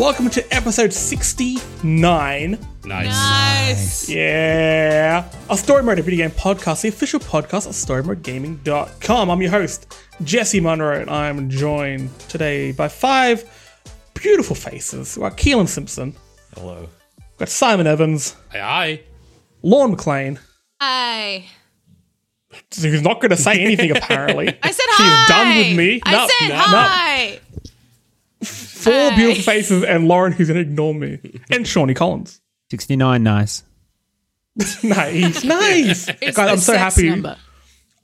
Welcome to episode 69. Nice. Nice. Yeah. A Story Mode, video game podcast, the official podcast of StoryModeGaming.com. I'm your host, Jesse Monroe, and I'm joined today by five beautiful faces. We've got Keelan Simpson, Hello. we've got Simon Evans, Aye, aye. Lorne McLean, Hi. who's not going to say anything apparently. I said She's hi. She's done with me. I No, said no, hi. Four Hi. beautiful faces, and Lauren, who's going to ignore me, and Shawnee Collins. 69, nice. Nice, nice. It's God, the I'm so sex happy. Number.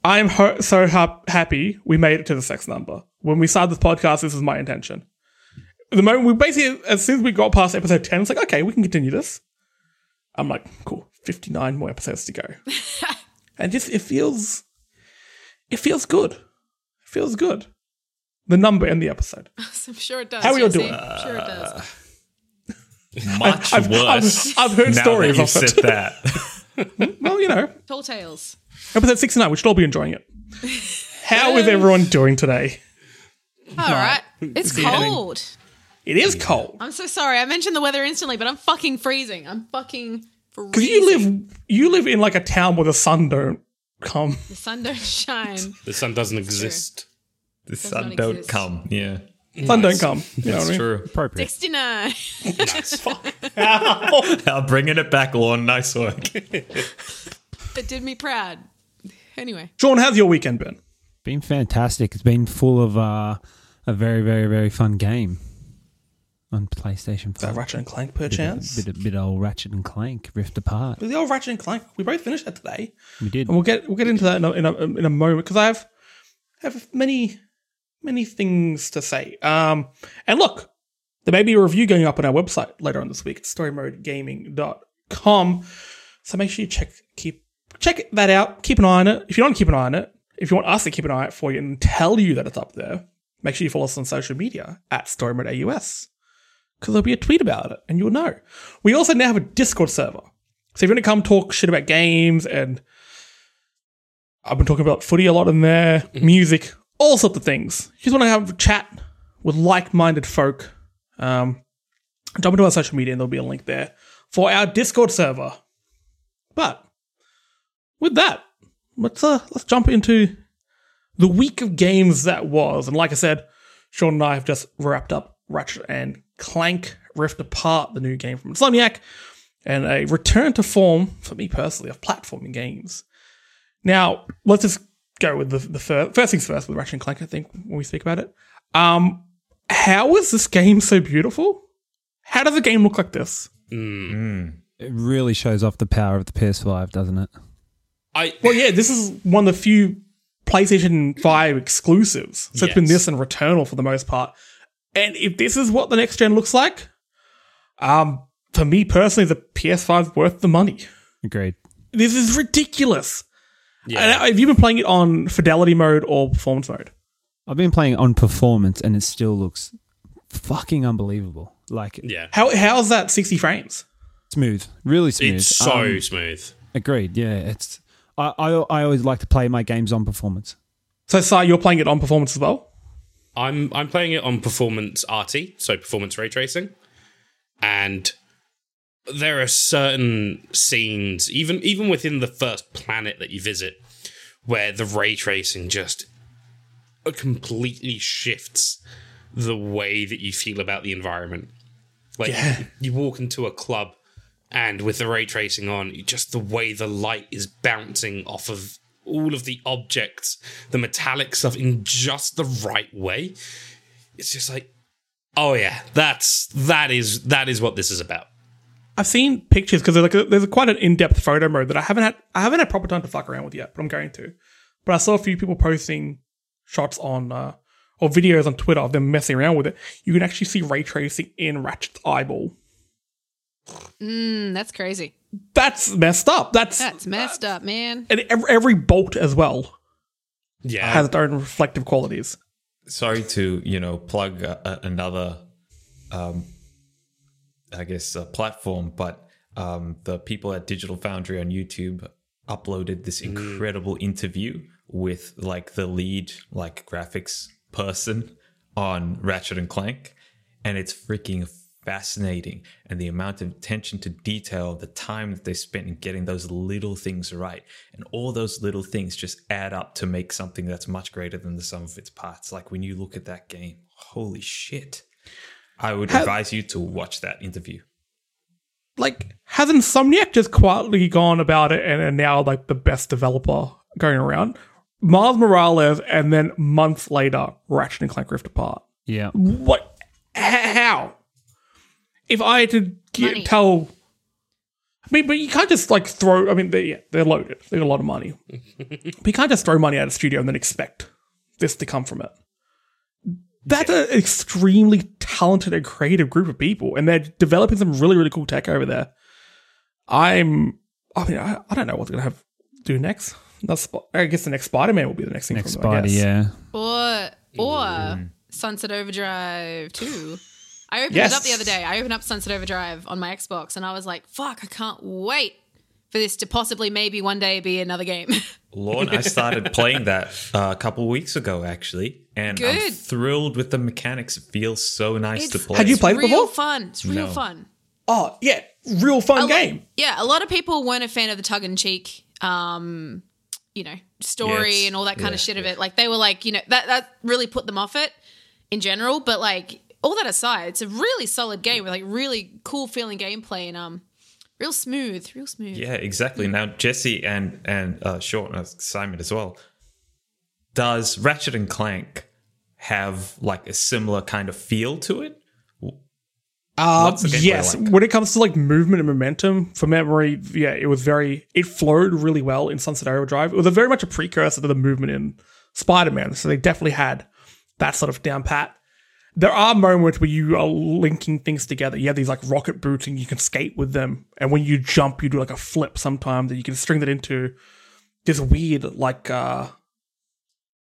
I'm ho- so ha- happy we made it to the sex number. When we started this podcast, this was my intention. The moment we basically, as soon as we got past episode 10, it's like, okay, we can continue this. I'm like, cool, 59 more episodes to go. and just, it feels, it feels good. It feels good. The number and the episode. I'm sure it does. How are you all Jesse. doing? I'm sure it does. Uh, much I've, worse. I've, I've heard now stories that you of said it. that. Well, you know, Tall tales. episode 69, we should all be enjoying it. How is everyone doing today? All right. It's cold. It is cold. I'm so sorry. I mentioned the weather instantly, but I'm fucking freezing. I'm fucking freezing. Because you live, you live in like a town where the sun don't come. The sun don't shine. The sun doesn't exist. The sun don't exist. come. Yeah. Sun don't come. You know what I That's mean? true. Appropriate. 69. I'm bringing it back, Lorne. Nice work. It did me proud. Anyway. Sean, how's your weekend been? Been fantastic. It's been full of uh, a very, very, very fun game on PlayStation Is that 5. Ratchet and Clank, bit, perchance? of, bit, of, bit of old Ratchet and Clank, Rift Apart. the old Ratchet and Clank. We both finished that today, We did. and we'll get we'll get into that in a, in a, in a moment because I have have many many things to say. Um, and look, there may be a review going up on our website later on this week at storymodegaming.com. So make sure you check keep check that out. Keep an eye on it. If you don't keep an eye on it, if you want us to keep an eye out for you and tell you that it's up there, make sure you follow us on social media at storymodeaus because there'll be a tweet about it and you'll know. We also now have a Discord server. So if you want to come talk shit about games and I've been talking about footy a lot in there, music, all sorts of things. You just want to have a chat with like-minded folk. Um, jump into our social media and there'll be a link there for our Discord server. But with that, let's uh, let's jump into the week of games that was. And like I said, Sean and I have just wrapped up Ratchet and Clank Rift Apart, the new game from Insomniac, and a return to form, for me personally, of platforming games. Now, let's just go with the, the first, first things first with Ratchet and Clank, I think, when we speak about it. Um, how is this game so beautiful? How does a game look like this? It really shows off the power of the PS5, doesn't it? I Well, yeah, this is one of the few PlayStation 5 exclusives. So it's been this and Returnal for the most part. And if this is what the next gen looks like, um, for me personally, the PS5 is worth the money. Agreed. This is ridiculous. Yeah. And have you been playing it on fidelity mode or performance mode? I've been playing on performance and it still looks fucking unbelievable. Like, yeah. How how's that 60 frames? smooth. Really smooth. It's so Um, smooth. agreed. Yeah. It's. I, I, I always like to play my games on performance. So, Si, you're playing it on performance as well? I'm I'm playing it on performance RT, so performance ray tracing, and there are certain scenes, even even within the first planet that you visit, where the ray tracing just completely shifts the way that you feel about the environment. Like Yeah. you walk into a club, and with the ray tracing on, just the way the light is bouncing off of all of the objects, the metallic stuff in just the right way. It's just like, oh yeah, that's that is that is what this is about. I've seen pictures because there's like a, there's a quite an in-depth photo mode that I haven't had I haven't had proper time to fuck around with yet, but I'm going to. But I saw a few people posting shots on uh, or videos on Twitter of them messing around with it. You can actually see ray tracing in Ratchet's eyeball. Mm, that's crazy. That's messed up. That's, That's messed up, man. and every, every bolt as well Yeah, has its own reflective qualities. Sorry to, you know, plug a, a- another, um, I guess, uh, platform, but um, the people at Digital Foundry on YouTube uploaded this incredible interview with like the lead like graphics person on Ratchet and Clank, and it's freaking fascinating and the amount of attention to detail, the time that they spent in getting those little things right. And all those little things just add up to make something that's much greater than the sum of its parts. Like when you look at that game, holy shit. I would Have- advise you to watch that interview. like has Insomniac just quietly gone about it and are now like the best developer going around? Miles Morales and then months later, Ratchet and Clank Rift Apart. Yeah. What? H- how? If I had to get, tell, I mean, but you can't just like throw. I mean, they yeah, they're loaded. They got a lot of money, but you can't just throw money at a studio and then expect this to come from it. That's an extremely talented and creative group of people, and they're developing some really really cool tech over there. I'm. I mean, I, I don't know what they're gonna have do next. That's, I guess the next Spider Man will be the next thing. Next from them, I Spider, guess. yeah. Or or Sunset Overdrive 2. I opened Yes. it up the other day. I opened up Sunset Overdrive on my Xbox and I was like, fuck, I can't wait for this to possibly maybe one day be another game. Lorne, I started playing that uh, a couple weeks ago, actually, and I'm thrilled with the mechanics. It feels so nice to play. Had you it's played it real before? fun. It's real No. fun. Oh yeah, real fun A lo- game. Yeah, a lot of people weren't a fan of the tug and cheek, um, you know, story Yes. and all that kind Yeah, of shit of it. Like they were like, you know, that that really put them off it in general. But like all that aside, it's a really solid game with like really cool feeling gameplay and um, real smooth, real smooth. Yeah, exactly. Now Jesse and and uh, Sean, uh, Simon as well. Does Ratchet and Clank have like a similar kind of feel to it? Uh, What's the gameplay yes, like? when it comes to like movement and momentum for memory, yeah, it was very it flowed really well in Sunset Overdrive. Drive. It was a very much a precursor to the movement in Spider Man, so they definitely had that sort of down pat. There are moments where you are linking things together. You have these like rocket boots and you can skate with them, and when you jump, you do like a flip sometimes, and you can string that into this weird like uh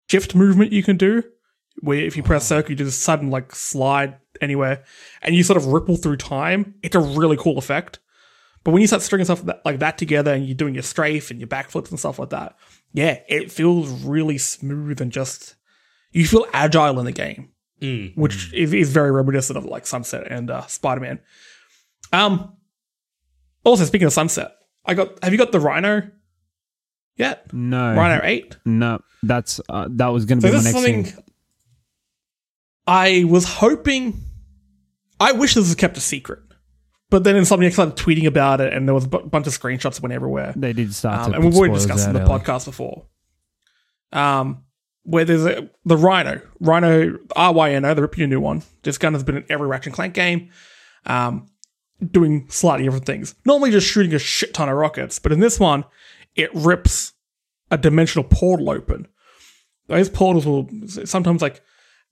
shift movement you can do where if you press circle, you do this sudden like slide anywhere, and you sort of ripple through time. It's a really cool effect. But when you start stringing stuff like that together, and you're doing your strafe and your backflips and stuff like that, yeah, it feels really smooth and just you feel agile in the game, which is, is very reminiscent of like Sunset and uh, Spider Man. Um. Also, speaking of Sunset, I got. Have you got the RYNO? Yet No. RYNO Eight. No. That's uh, that was going to So be my next thing. I was hoping. I wish this was kept a secret, but then Insomniac started tweeting about it, and there was a bunch of screenshots that went everywhere. They did start Um, and we've already discussed in the early. podcast before. Um, where there's a the RYNO, RYNO R Y N O, the Rip Your New one. This gun has been in every Ratchet and Clank game, um, doing slightly different things. Normally just shooting a shit ton of rockets, but in this one, it rips a dimensional portal open. Those portals will sometimes like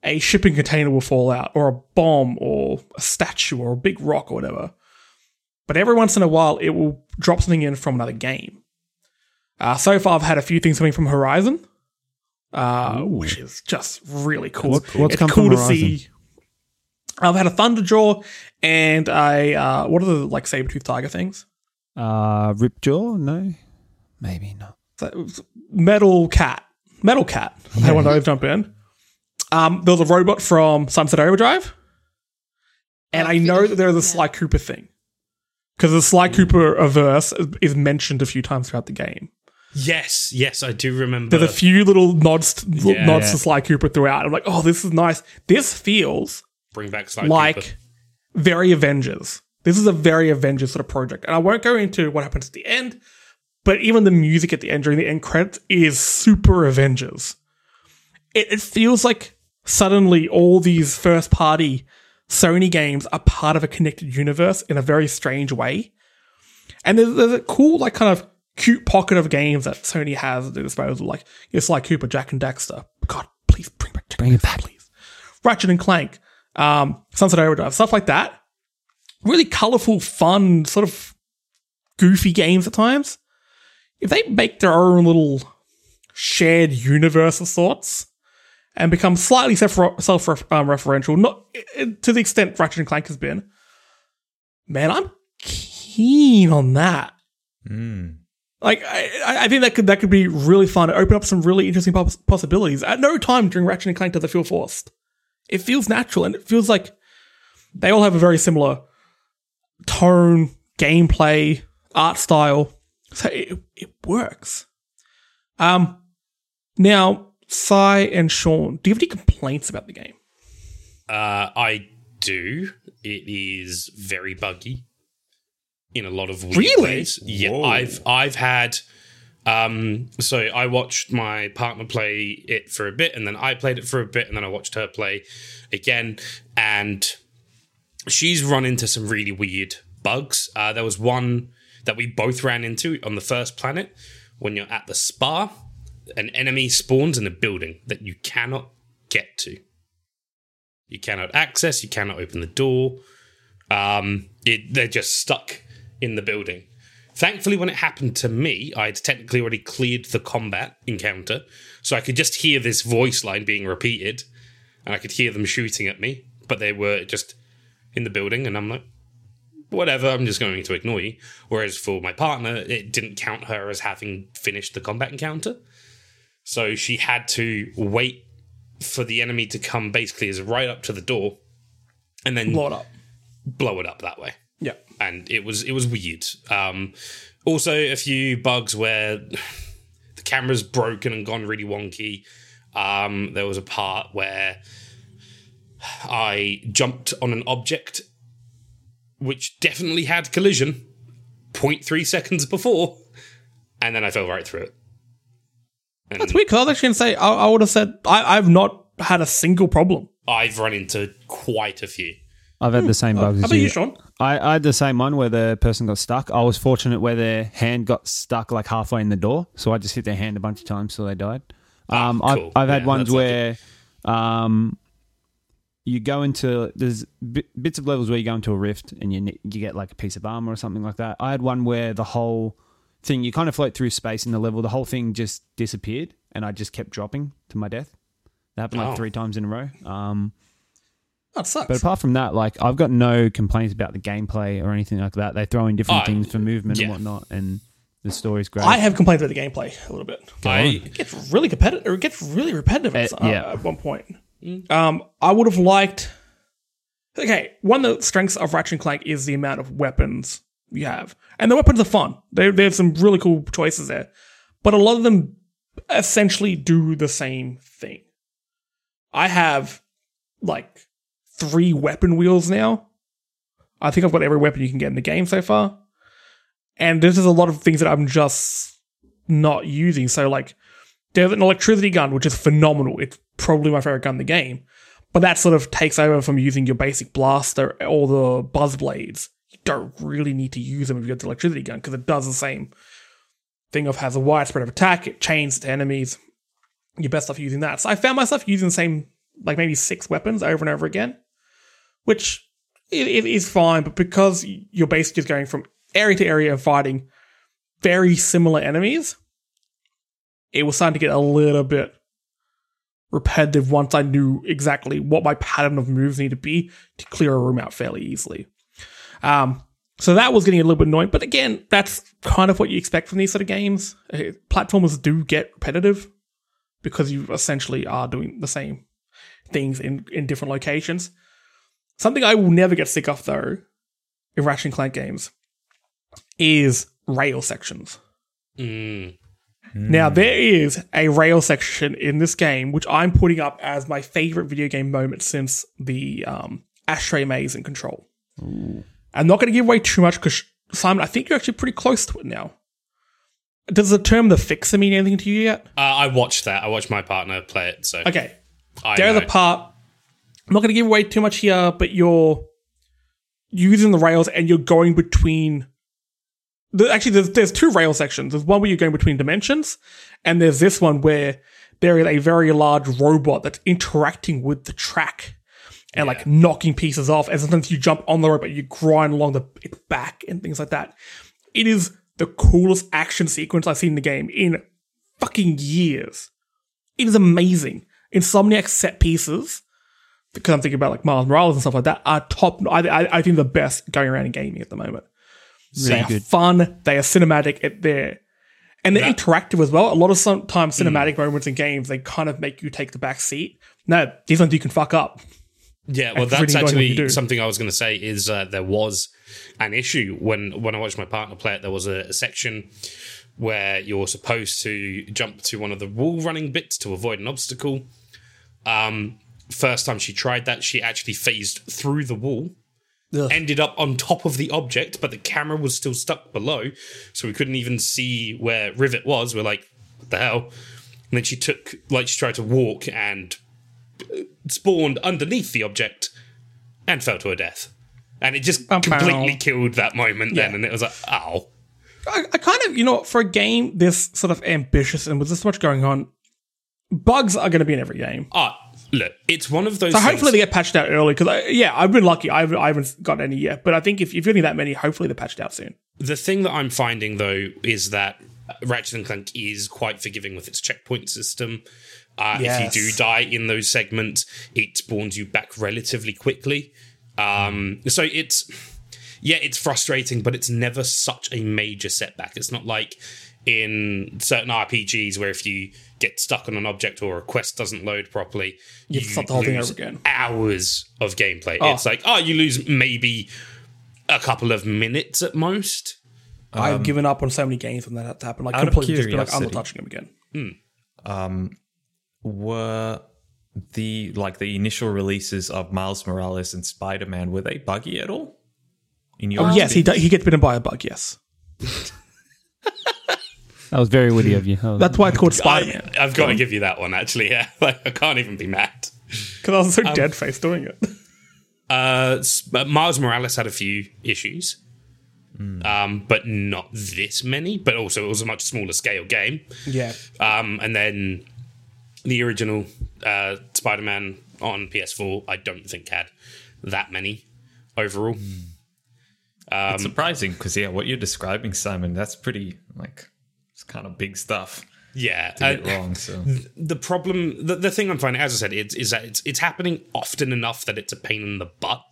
a shipping container will fall out, or a bomb, or a statue, or a big rock, or whatever. But every once in a while, it will drop something in from another game. Uh, so far, I've had a few things coming from Horizon, uh, which is just really cool. What- what's it's come cool from to Horizon? see. I've had a Thunderjaw and a uh, what are the like saber tooth tiger things? Uh, Ripjaw? No. Maybe not. So, it was Metal Cat, Metal Cat. I had one of jump in. Um, there was a robot from Sunset Overdrive, and Oh, I know that there is a yeah. Sly Cooper thing because the Sly Cooper averse is- is mentioned a few times throughout the game. Yes, yes, I do remember. There's a few little nods, to, Yeah. nods to Sly Cooper throughout. I'm like, oh, this is nice. This feels Bring back Sly like Cooper. very Avengers. This is a very Avengers sort of project. And I won't go into what happens at the end, but even the music at the end during the end credits is super Avengers. It, it feels like suddenly all these first party Sony games are part of a connected universe in a very strange way. And there's, there's a cool, like, kind of cute pocket of games that Sony has at their disposal, like, it's like Cooper, Jak and Daxter. God, please bring back Jak Bring it back. Please. Ratchet and Clank, um, Sunset Overdrive, stuff like that. Really colorful, fun, sort of goofy games at times. If they make their own little shared universe of sorts and become slightly self self um, referential, not to the extent Ratchet and Clank has been, man, I'm keen on that. Like I, I- think that could that could be really fun. It open up some really interesting poss- possibilities. At no time during Ratchet and Clank does it feel forced. It feels natural and it feels like they all have a very similar tone, gameplay, art style. So it, it works. Um, now, Si and Sean, do you have any complaints about the game? Uh, I do. It is very buggy in a lot of weird Really? ways. Yeah, I've I've had. Um, so I watched my partner play it for a bit, and then I played it for a bit, and then I watched her play again, and she's run into some really weird bugs. Uh, there was one that we both ran into on the first planet when you're at the spa. An enemy spawns in a building that you cannot get to. You cannot access. You cannot open the door. Um, it, they're just stuck in the building. Thankfully, when it happened to me, I'd technically already cleared the combat encounter, so I could just hear this voice line being repeated, and I could hear them shooting at me. But they were just in the building, and I'm like, whatever. I'm just going to ignore you. Whereas for my partner, it didn't count her as having finished the combat encounter, so she had to wait for the enemy to come basically as right up to the door and then Blow it up. blow it up that way Yeah. and it was it was weird um also a few bugs where the camera's broken and gone really wonky um there was a part where i jumped on an object which definitely had collision 0.3 seconds before and then i fell right through it and That's weird because I was actually going to say, I, I would have said, I, I've not had a single problem. i've run into quite a few I've had the same bugs How as about you, you. Sean? I, I had the same one where the person got stuck. I was fortunate where their hand got stuck like halfway in the door, so I just hit their hand a bunch of times till they died. Um, Ah, cool. I've, I've had Yeah, ones that's where um, you go into there's bi- bits of levels where you go into a rift and you you get like a piece of armor or something like that. I had one where the whole thing you kind of float through space in the level, the whole thing just disappeared, and I just kept dropping to my death. That happened like Oh. three times in a row. Um, That sucks. but apart from that, like I've got no complaints about the gameplay or anything like that. They throw in different Oh, things for movement yeah. and whatnot, and the story's great. I have complaints about the gameplay a little bit. i It gets really competitive. Or it gets really repetitive at, yeah. uh, at one point. Um, I would have liked. Okay, one of the strengths of Ratchet and Clank is the amount of weapons you have, and the weapons are fun. They have some really cool choices there, but a lot of them essentially do the same thing. I have like three weapon wheels now. I think I've got every weapon you can get in the game so far. And this is a lot of things that I'm just not using. So, like, there's an electricity gun, which is phenomenal. It's probably my favorite gun in the game. But that sort of takes over from using your basic blaster or the buzz blades. You don't really need to use them if you got the electricity gun because it does the same thing of has a wide spread of attack, it chains to enemies. You're best off using that. So I found myself using the same, like maybe six weapons over and over again, which it is fine, but because you're basically just going from area to area and fighting very similar enemies, it was starting to get a little bit repetitive once I knew exactly what my pattern of moves need to be to clear a room out fairly easily. Um, so that was getting a little bit annoying, but again, that's kind of what you expect from these sort of games. Uh, Platformers do get repetitive because you essentially are doing the same things in, in different locations. Something I will never get sick of though, in Ratchet and Clank games, is rail sections. Mm. Now there is a rail section in this game which I'm putting up as my favorite video game moment since the um, ashtray maze and Control. I'm not going to give away too much because Simon, I think you're actually pretty close to it now. Does the term the fixer mean anything to you yet? Uh, I watched that. I watched my partner play it. So Okay, I there's a part. I'm not going to give away too much here, but you're using the rails and you're going between. The, actually, there's there's two rail sections. There's one where you're going between dimensions, and there's this one where there is a very large robot that's interacting with the track and like knocking pieces off. And sometimes you jump on the robot, you grind along the its back and things like that. It is the coolest action sequence I've seen in the game in fucking years. It is amazing. Insomniac set pieces, because I'm thinking about like Miles Morales and stuff like that, are top. I, I, I think the best going around in gaming at the moment. They are fun. They are cinematic. It, they're and they're interactive as well. A lot of sometimes cinematic moments in games they kind of make you take the back seat. No, these ones you can fuck up. Yeah, well, that's really actually something I was going to say. Is uh, there was an issue when when I watched my partner play it. There was a, a section where you're supposed to jump to one of the wall running bits to avoid an obstacle. Um, first time she tried that, she actually phased through the wall, Ugh. ended up on top of the object, but the camera was still stuck below, so we couldn't even see where Rivet was. We're like, what the hell? And then she took, like, she tried to walk and uh, spawned underneath the object and fell to her death. And it just completely killed that moment then, and it was like, ow. I, I kind of, you know, for a game this sort of ambitious and with this much going on, bugs are going to be in every game. Ah, look, it's one of those. So hopefully they get patched out early. Because yeah, I've been lucky. I haven't got any yet. But I think if, if you're getting that many, hopefully they're patched out soon. The thing that I'm finding though is that Ratchet and Clank is quite forgiving with its checkpoint system. Uh, Yes. If you do die in those segments, it spawns you back relatively quickly. Um, so it's yeah, it's frustrating, but it's never such a major setback. It's not like in certain RPGs where if you get stuck on an object or a quest doesn't load properly, You have to start the whole thing over again. Hours of gameplay. Oh. It's like oh, you lose maybe a couple of minutes at most. I've um, given up on so many games when that had to happen. Like completely just be like, I'm not touching them again. Hmm. Um, were the like the initial releases of Miles Morales and Spider Man were they buggy at all? In your Oh, yes, he experience? he gets bitten by a bug. Yes, That was very witty of you. That was- that's why it's called Spider Man. I, have got to give you that one, actually. Yeah, like I can't even be mad. Because I was so dead faced doing it. Uh, s- but Miles Morales had a few issues, um, but not this many. But also, it was a much smaller scale game. yeah, Um, and then the original uh, Spider-Man on PS4, I don't think had that many overall. It's surprising because yeah, what you're describing, Simon, that's pretty like it's kind of big stuff Yeah, to get uh, wrong. So the problem the, the thing i'm finding as i said it's, is that it's, it's happening often enough that it's a pain in the butt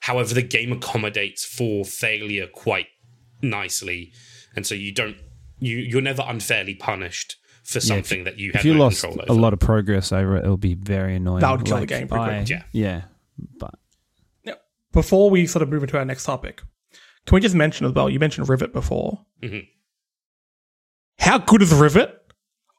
however the game accommodates for failure quite nicely and so you don't you you're never unfairly punished for something that you if you no lost control a lot of progress over it, it'll be very annoying. That would kill the game pretty I- quick. Yeah. yeah. But Now, before we sort of move into our next topic, can we just mention as well? You mentioned Rivet before. Mhm. How good is Rivet?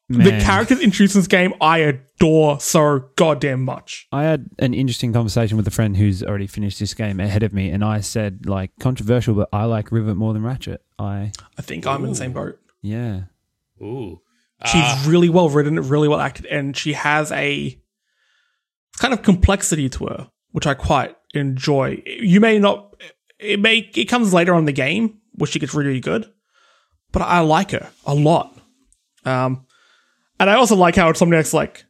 The characters introduced in this game, I adore so goddamn much. I had an interesting conversation with a friend who's already finished this game ahead of me, and I said, like, controversial, but I like Rivet more than Ratchet. I, I think I'm in the same boat. yeah. ooh She's uh, really well written, really well acted, and she has a kind of complexity to her, which I quite enjoy. You may not, it may, it comes later on in the game, where she gets really, really good, but I like her a lot. Um, and I also like how it's something like,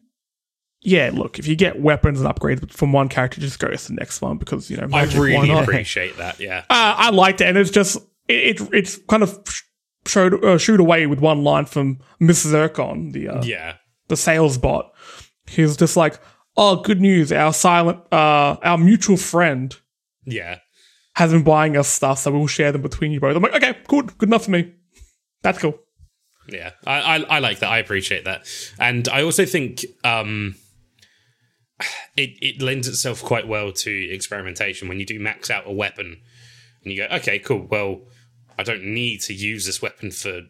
yeah, look, if you get weapons and upgrades from one character, just go to the next one because, you know, i magic, why really appreciate that yeah Uh, I liked it, and it's just it, it it's kind of showed uh, shoot away with one line from Miss Zurkon, the uh, yeah the sales bot. He's just like, "Oh, good news! Our silent, uh, our mutual friend yeah has been buying us stuff, so we'll share them between you both." I'm like, "Okay, good, good enough for me. That's cool." Yeah, I, I I like that. I appreciate that, and I also think um, it it lends itself quite well to experimentation when you do max out a weapon, and you go, okay, cool. Well, I don't need to use this weapon for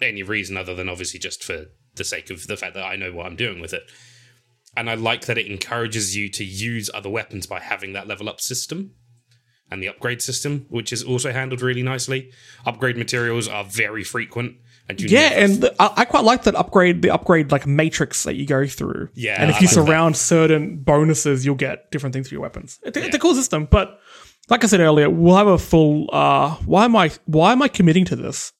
any reason other than obviously just for the sake of the fact that I know what I'm doing with it. And I like that it encourages you to use other weapons by having that level up system and the upgrade system, which is also handled really nicely. Upgrade materials are very frequent, and you Yeah, and the, I, I quite like that upgrade, the upgrade like matrix that you go through. Yeah, and if I you like that. surround certain bonuses, you'll get different things for your weapons. It, It's a cool system, but like I said earlier, we'll have a full. uh Why am I? Why am I committing to this?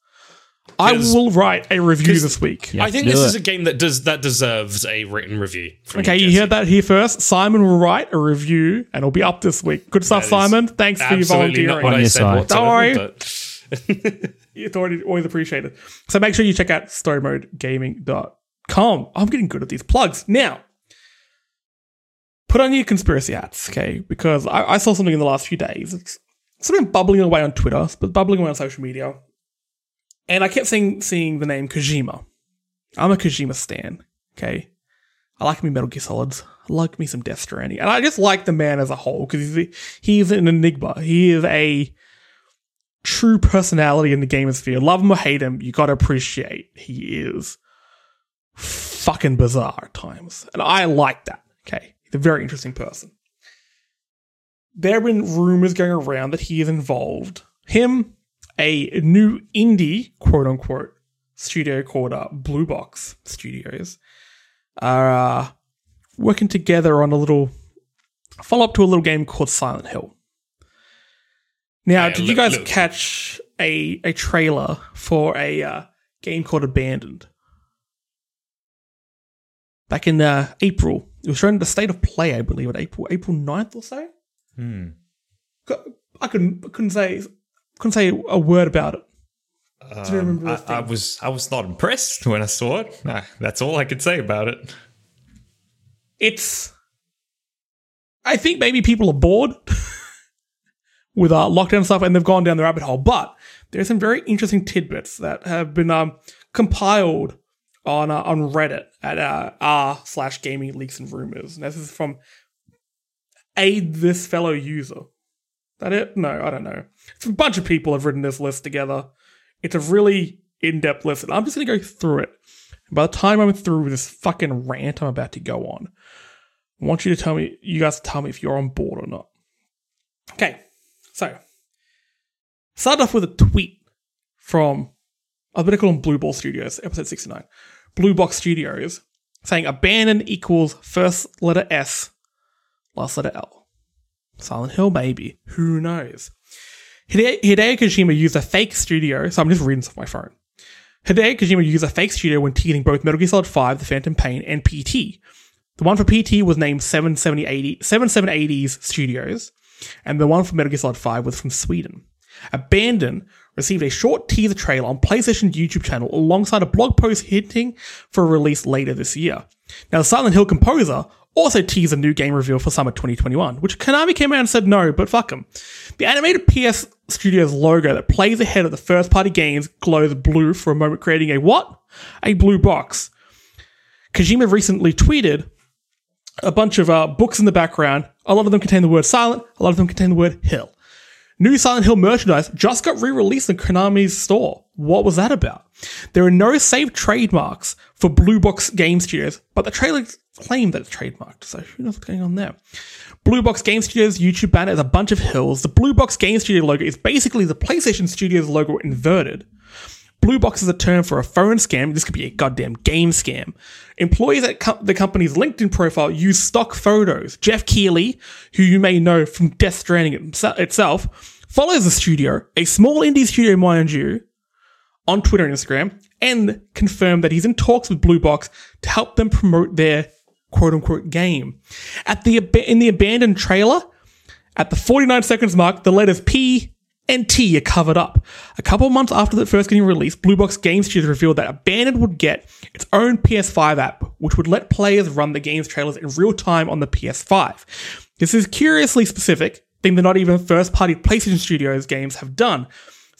I 'Cause- will write a review 'cause this week. Yeah. I think do this it. is a game that does that deserves a written review. from Okay, you Jesse. heard that here first. Simon will write a review, and it'll be up this week. Good stuff, That is Simon. Thanks for your Absolutely not volunteering. what On I your said side. whatsoever, Don't but- It's already always appreciated. So make sure you check out storymodegaming.com. I'm getting good at these plugs. Now, put on your conspiracy hats, okay? Because I, I saw something in the last few days. It's sort of bubbling away on Twitter, but bubbling away on social media. And I kept seeing, seeing the name Kojima. I'm a Kojima stan, okay? I like me Metal Gear Solids. I like me some Death Stranding, and I just like the man as a whole because he's he's an enigma. He is a true personality in the gamer sphere. Love him or hate him, you gotta appreciate he is fucking bizarre at times, and I like that. Okay, he's a very interesting person. There have been rumors going around that he is involved. Him, a new indie quote unquote studio called uh, Blue Box Studios, are uh, working together on a little follow up to a little game called Silent Hill. Now, Yeah, did you guys catch a a trailer for a uh, game called Abandoned? Back in uh, April, it was shown the state of play, I believe, at April April 9th or so. Hmm. I couldn't I couldn't say couldn't say a word about it. Remember I, I was I was not impressed when I saw it. Nah, that's all I could say about it. it's I think maybe people are bored with uh, lockdown stuff and they've gone down the rabbit hole. But there's some very interesting tidbits that have been um, compiled on uh, on Reddit at uh, r slash gaming leaks and rumors. And this is from a this fellow user. That it? No, I don't know. It's a bunch of people have written this list together. It's a really in depth list, and I'm just gonna go through it. By the time I'm through with this fucking rant I'm about to go on, I want you to tell me, you guys to tell me if you're on board or not. Okay, so start off with a tweet from I'm going to call them Blue Ball Studios, episode 69. Blue Box Studios saying abandon equals first letter S, last letter L. Silent Hill, maybe. Who knows? Hide- Hideo Kojima used a fake studio, so I'm just reading off my phone. Hideo Kojima used a fake studio when teasing both Metal Gear Solid 5, The Phantom Pain, and PT. The one for PT was named 77080 7780s Studios, and the one for Metal Gear Solid 5 was from Sweden. Abandon received a short teaser trailer on PlayStation's YouTube channel alongside a blog post hinting for a release later this year. Now, the Silent Hill composer also tease a new game reveal for summer 2021, which Konami came out and said no, but fuck them. The animated PS Studios logo that plays ahead of the first party games glows blue for a moment, creating a what? A blue box. Kojima recently tweeted a bunch of uh, books in the background. A lot of them contain the word silent, a lot of them contain the word hill. New Silent Hill merchandise just got re-released in Konami's store. What was that about? There are no saved trademarks for Blue Box Game Studios, but the trailer claimed that it's trademarked, so who knows what's going on there? Blue Box Game Studios YouTube banner is a bunch of hills. The Blue Box Game Studio logo is basically the PlayStation Studios logo inverted. Blue box is a term for a phone scam. This could be a goddamn game scam. Employees at co- the company's LinkedIn profile use stock photos. Geoff Keighley, who you may know from Death Stranding itse- itself, follows the studio, a small indie studio, mind you, on Twitter and Instagram, and confirmed that he's in talks with Blue Box to help them promote their quote unquote game. At the in the abandoned trailer, at the 49 seconds mark, the letters P and T are covered up. A couple months after the first getting released, Blue Box Game Studios revealed that Abandoned would get its own PS5 app, which would let players run the game's trailers in real time on the PS5. This is curiously specific, thing that not even first-party PlayStation Studios games have done.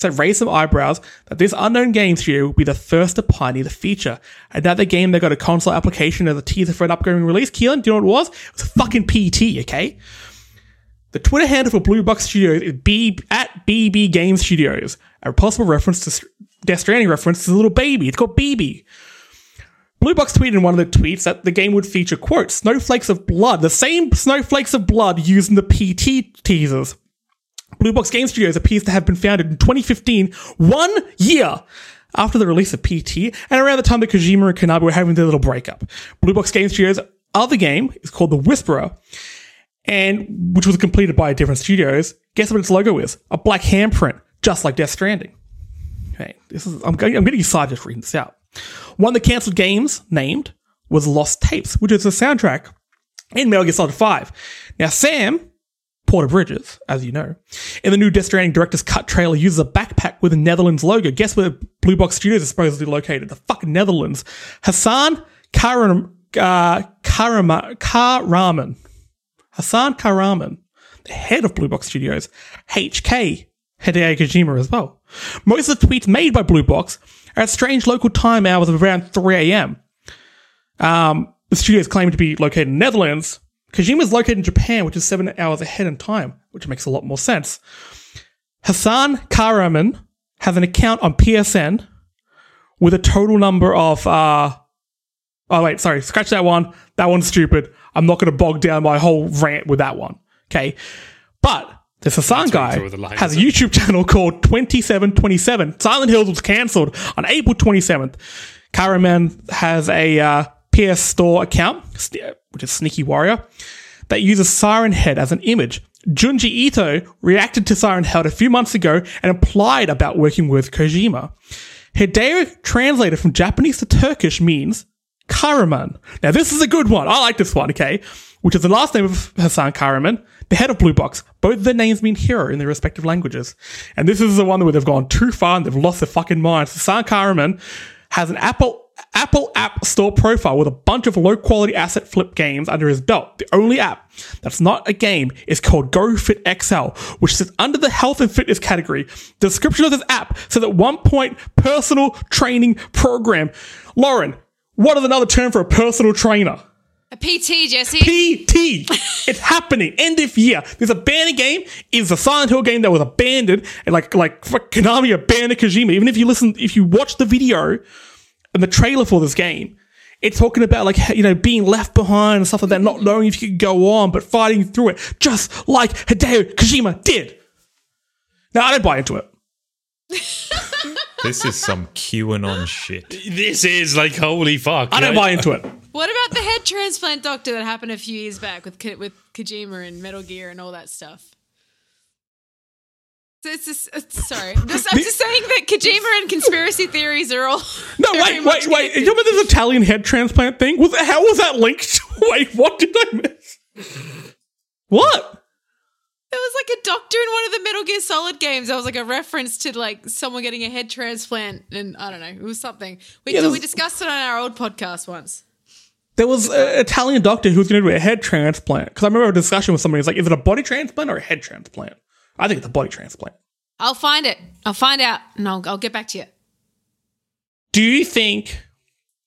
It raised some eyebrows that this unknown game studio will be the first to pioneer the feature. Another game that got a console application as a teaser for an upcoming release. Keelan, do you know what it was? It was fucking PT, okay? The Twitter handle for Blue Box Studios is B at BB Game Studios, a possible reference to Death Stranding reference to the little baby. It's called BB. Blue Box tweeted in one of the tweets that the game would feature, quote, snowflakes of blood, the same snowflakes of blood used in the PT teasers. Blue Box Game Studios appears to have been founded in 2015, one year after the release of PT, and around the time that Kojima and Konami were having their little breakup. Blue Box Game Studios' other game is called The Whisperer, and which was completed by a different studios. Guess what its logo is? A black handprint, just like Death Stranding. Okay, this is I'm I'm getting excited just reading this out. One of the cancelled games named was Lost Tapes, which is the soundtrack in Metal Gear Solid 5. Now, Sam Porter Bridges, as you know, in the new Death Stranding director's cut trailer uses a backpack with a Netherlands logo. Guess where Blue Box Studios is supposedly located? The fucking Netherlands. Hassan Karam, uh, Karama, Karaman. Hassan Karaman, the head of Blue Box Studios, HK Hideo Kojima as well. Most of the tweets made by Blue Box are at strange local time hours of around 3 a.m. Um, the studio is claimed to be located in the Netherlands. Kojima is located in Japan, which is seven hours ahead in time, which makes a lot more sense. Hassan Karaman has an account on PSN with a total number of uh oh wait sorry scratch that one. That one's stupid. I'm not going to bog down my whole rant with that one okay? But this Hassan guy line, has a youtube channel called 2727 silent hills was cancelled on april 27th Karaman has a uh, ps store account which is sneaky warrior that uses Siren Head as an image. Junji Ito reacted to Siren Head a few months ago and implied about working with Kojima. Hideo translated from Japanese to Turkish means Karaman. Now this is a good one. I like this one, okay? Which is the last name of Hassan Karaman, the head of Blue Box. Both their names mean hero in their respective languages. And this is the one where they've gone too far and they've lost their fucking minds. Hassan Karaman has an Apple Apple App Store profile with a bunch of low quality asset flip games under his belt. The only app that's not a game is called GoFit XL, which sits under the health and fitness category. The description of this app says at one point personal training program. Lauren, what is another term for a personal trainer? A PT, Jesse. PT. it's happening. End of year. There's a abandoned game. It's a Silent Hill game that was abandoned, and like like Konami abandoned Kojima. Even if you listen, if you watch the video and the trailer for this game, it's talking about like you know being left behind and stuff like that, not knowing if you could go on, but fighting through it, just like Hideo Kojima did. Now I don't buy into it. This is some QAnon shit. This is like holy fuck. I don't you know? buy into it. What about the head transplant doctor that happened a few years back with with Kojima and Metal Gear and all that stuff? It's just, it's- sorry, I'm just, I'm just saying that Kojima and conspiracy theories are all. No, wait, wait, wait. You remember this Italian head transplant thing? Was how was that linked? wait, what did I miss? What? There was like a doctor in one of the Metal Gear Solid games. That was like a reference to like someone getting a head transplant, and I don't know, it was something. We Yeah, we discussed it on our old podcast once. There was an Italian doctor who was going to do a head transplant. Because I remember a discussion with somebody who's like, is it a body transplant or a head transplant? I think it's a body transplant. I'll find it. I'll find out, and I'll, I'll get back to you. Do you think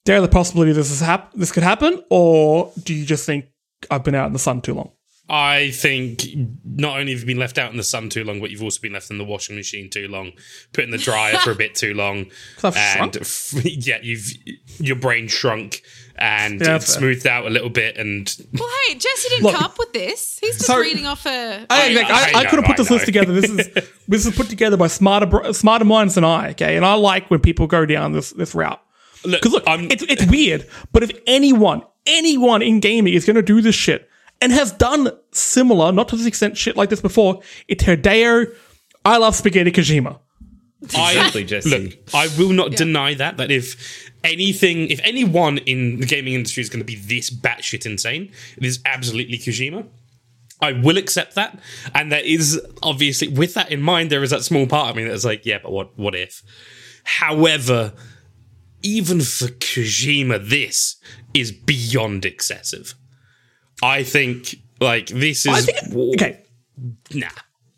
there are the possibility this is hap- this could happen, or do you just think I've been out in the sun too long? I think not only have you been left out in the sun too long, but you've also been left in the washing machine too long, put in the dryer for a bit too long, I've and shrunk? f- yeah, you've your brain shrunk and Yeah, it's smoothed out a little bit. And Well, hey, Jesse didn't Look- come up with this. He's just Sorry. reading off a. I, I- like, I, I I, could have put this list together. This is this is put together by smarter smarter minds than I. Okay, and I like when people go down this this route. look, Because look, I'm, it's it's weird, but if anyone, anyone in gaming is going to do this shit and has done similar, not to this extent, shit like this before, it's Hideo. I love spaghetti Kojima. Exactly, Jesse. Look, I will not deny that that if anything, if anyone in the gaming industry is going to be this batshit insane, it is absolutely Kojima. I will accept that, and there is obviously, with that in mind, there is that small part of me that's like, yeah, but what? What if? However, even for Kojima, this is beyond excessive. I think, like, this is I think okay. nah.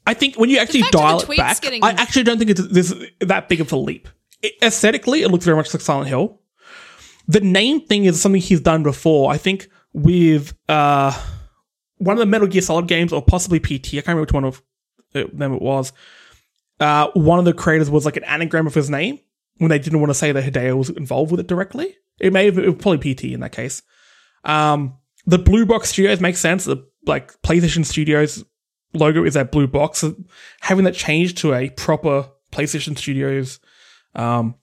I think when you actually fact of the dial it back, getting- I actually don't think it's this that big of a leap. It, aesthetically, it looks very much like Silent Hill. The name thing is something he's done before. I think with uh, one of the Metal Gear Solid games, or possibly PT. I can't remember which one of uh, them it was. Uh, one of the creators was like an anagram of his name when they didn't want to say that Hideo was involved with it directly. It may have it was probably PT in that case. Um, the Blue Box Studios makes sense. The like PlayStation Studios logo is that blue box. So having that changed to a proper PlayStation Studios um,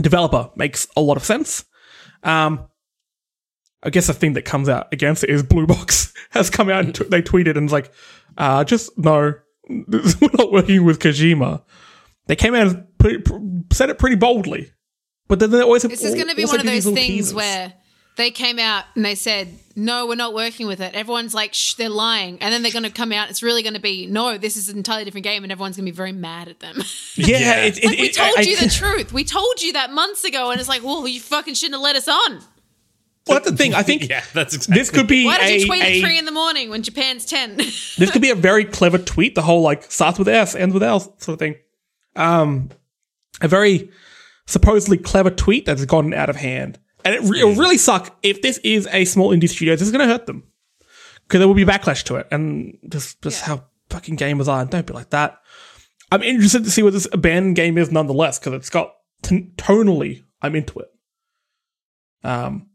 developer makes a lot of sense. Um, I guess the thing that comes out against it is Blue Box has come out and t- they tweeted and it's like, uh, just no, we're not working with Kojima. They came out and put it, pr- said it pretty boldly, but then they always have This is going to be one of those things teasers. where they came out and they said, "No, we're not working with it." Everyone's like, "Shh, they're lying," and then they're going to come out. It's really going to be, "No, this is an entirely different game," and everyone's going to be very mad at them. yeah, Yeah. It, it, like we told I- you I- the truth. We told you that months ago, and it's like, "Well, you fucking shouldn't have let us on." Well, that's the thing. I think Yeah, that's exactly. this could be Why did a, you tweet a- at three in the morning when Japan's ten? this could be a very clever tweet. The whole like starts with S, ends with L sort of thing. Um, a very supposedly clever tweet that's gotten out of hand. And it, re- it'll really suck if this is a small indie studio. This is going to hurt them because there will be backlash to it, and just just how fucking gamers are. Don't be like that. I'm interested to see what this abandoned game is, nonetheless, because it's got t- tonally. I'm into it. Um,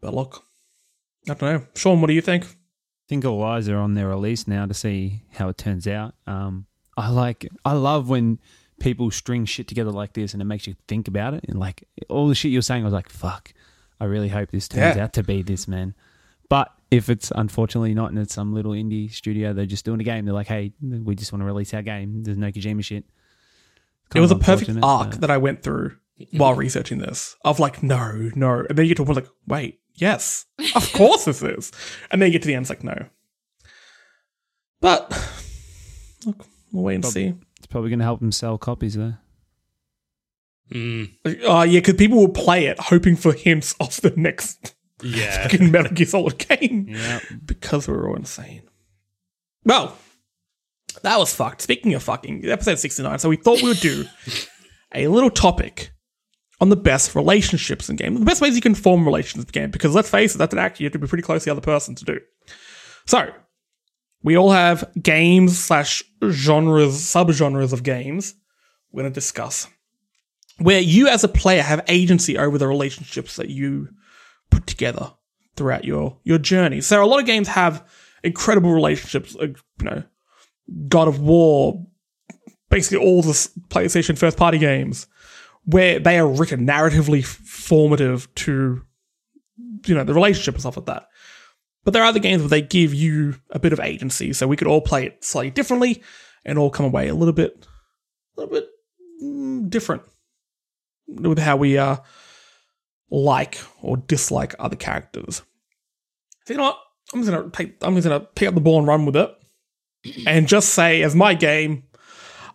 but look, I don't know, Sean. What do you think? I think all eyes are on their release now to see how it turns out. Um, I like, I love when people string shit together like this and it makes you think about it. And like all the shit you're saying, I was like, fuck, I really hope this turns Yeah. out to be this, man. But if it's unfortunately not and it's some little indie studio, they're just doing a game, they're like, hey, we just want to release our game. There's no Kojima shit. It was a perfect arc but- that I went through while researching this of like, no, no. And then you get to a like, wait, yes, of course this is. And then you get to the end, it's like, no. But look, we'll wait and see. It's probably going to help them sell copies though. Mm, Oh, yeah, because people will play it hoping for hints of the next yeah. fucking Metal Gear Solid game Yeah. because we're all insane. Well, that was fucked. Speaking of fucking, episode 69. So we thought we would do a little topic on the best relationships in game. The best ways you can form relations in game. Because let's face it, that's an act you have to be pretty close to the other person to do. So, we all have games slash genres, subgenres of games we're going to discuss. Where you as a player have agency over the relationships that you put together throughout your your journey. So a lot of games have incredible relationships. Like, you know, God of War, basically all the PlayStation first party games, where they are written narratively formative to you know the relationship and stuff like that. But there are other games where they give you a bit of agency, so we could all play it slightly differently and all come away a little bit, a little bit mm, different with how we uh like or dislike other characters. So you know what? I'm just gonna take. I'm just gonna pick up the ball and run with it, and just say as my game,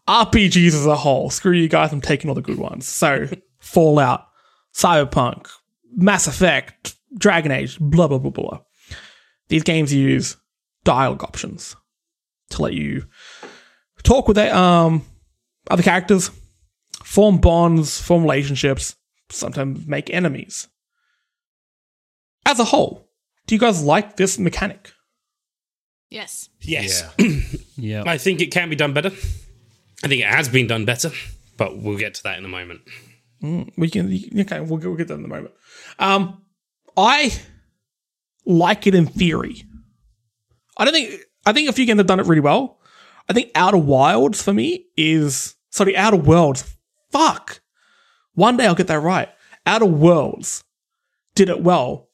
RPGs as a whole. Screw you guys. I'm taking all the good ones. So Fallout, Cyberpunk, Mass Effect, Dragon Age, blah blah blah blah. These games use dialogue options to let you talk with um other characters, form bonds, form relationships, sometimes make enemies. As a whole, do you guys like this mechanic? Yes. Yes. Yeah. I think it can be done better. I think it has been done better, but we'll get to that in a moment. We can okay, we'll, we'll get that in a moment. Um, I like it in theory. I don't think I think a few games have done it really well. I think Outer Wilds for me is sorry, Outer Worlds. Fuck. One day I'll get that right. Outer Worlds did it well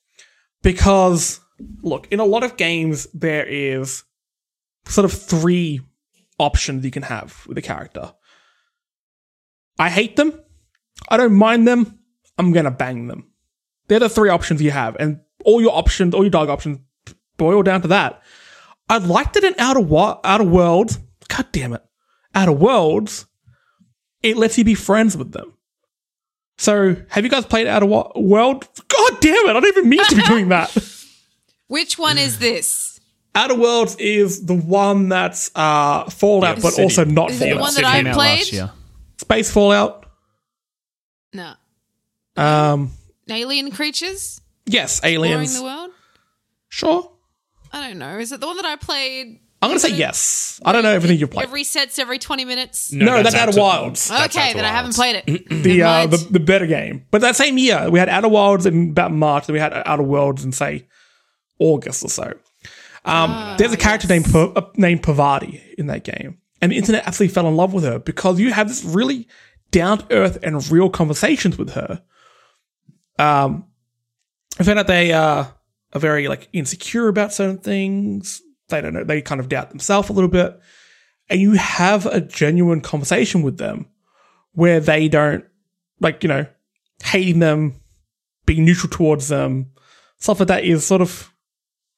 because look, in a lot of games there is sort of three options you can have with a character. I hate them. I don't mind them. I'm gonna bang them. They're the three options you have, and all your options, all your dog options, boil down to that. I liked it in Outer Wa- Outer Worlds. God damn it, Outer Worlds. It lets you be friends with them. So, have you guys played Outer Wa- World? God damn it, I don't even mean to be doing that. Which one is this? Outer Worlds is the one that's uh, Fallout, Yeah, but City. also not Is it the one that I came Came out played? last year. Space Fallout. No. Um, Alien creatures yes, exploring aliens. the world? Sure. I don't know. Is it the one that I played? I'm gonna say yes. I don't know everything you've played. It resets every 20 minutes. No, that's Outer Wilds. That's okay, Outer then I haven't Wilds. played it. the, uh, Never the mind. the better game. But that same year, we had Outer Wilds in about March, then we had Outer Worlds in say August or so. Um, there's a character named Pa- uh, named Parvati in that game, and the internet absolutely fell in love with her because you have this really down to earth and real conversations with her. Um, I found out they uh, are very like insecure about certain things. They don't know. They kind of doubt themselves a little bit, and you have a genuine conversation with them where they don't like you know hating them, being neutral towards them, stuff like that is sort of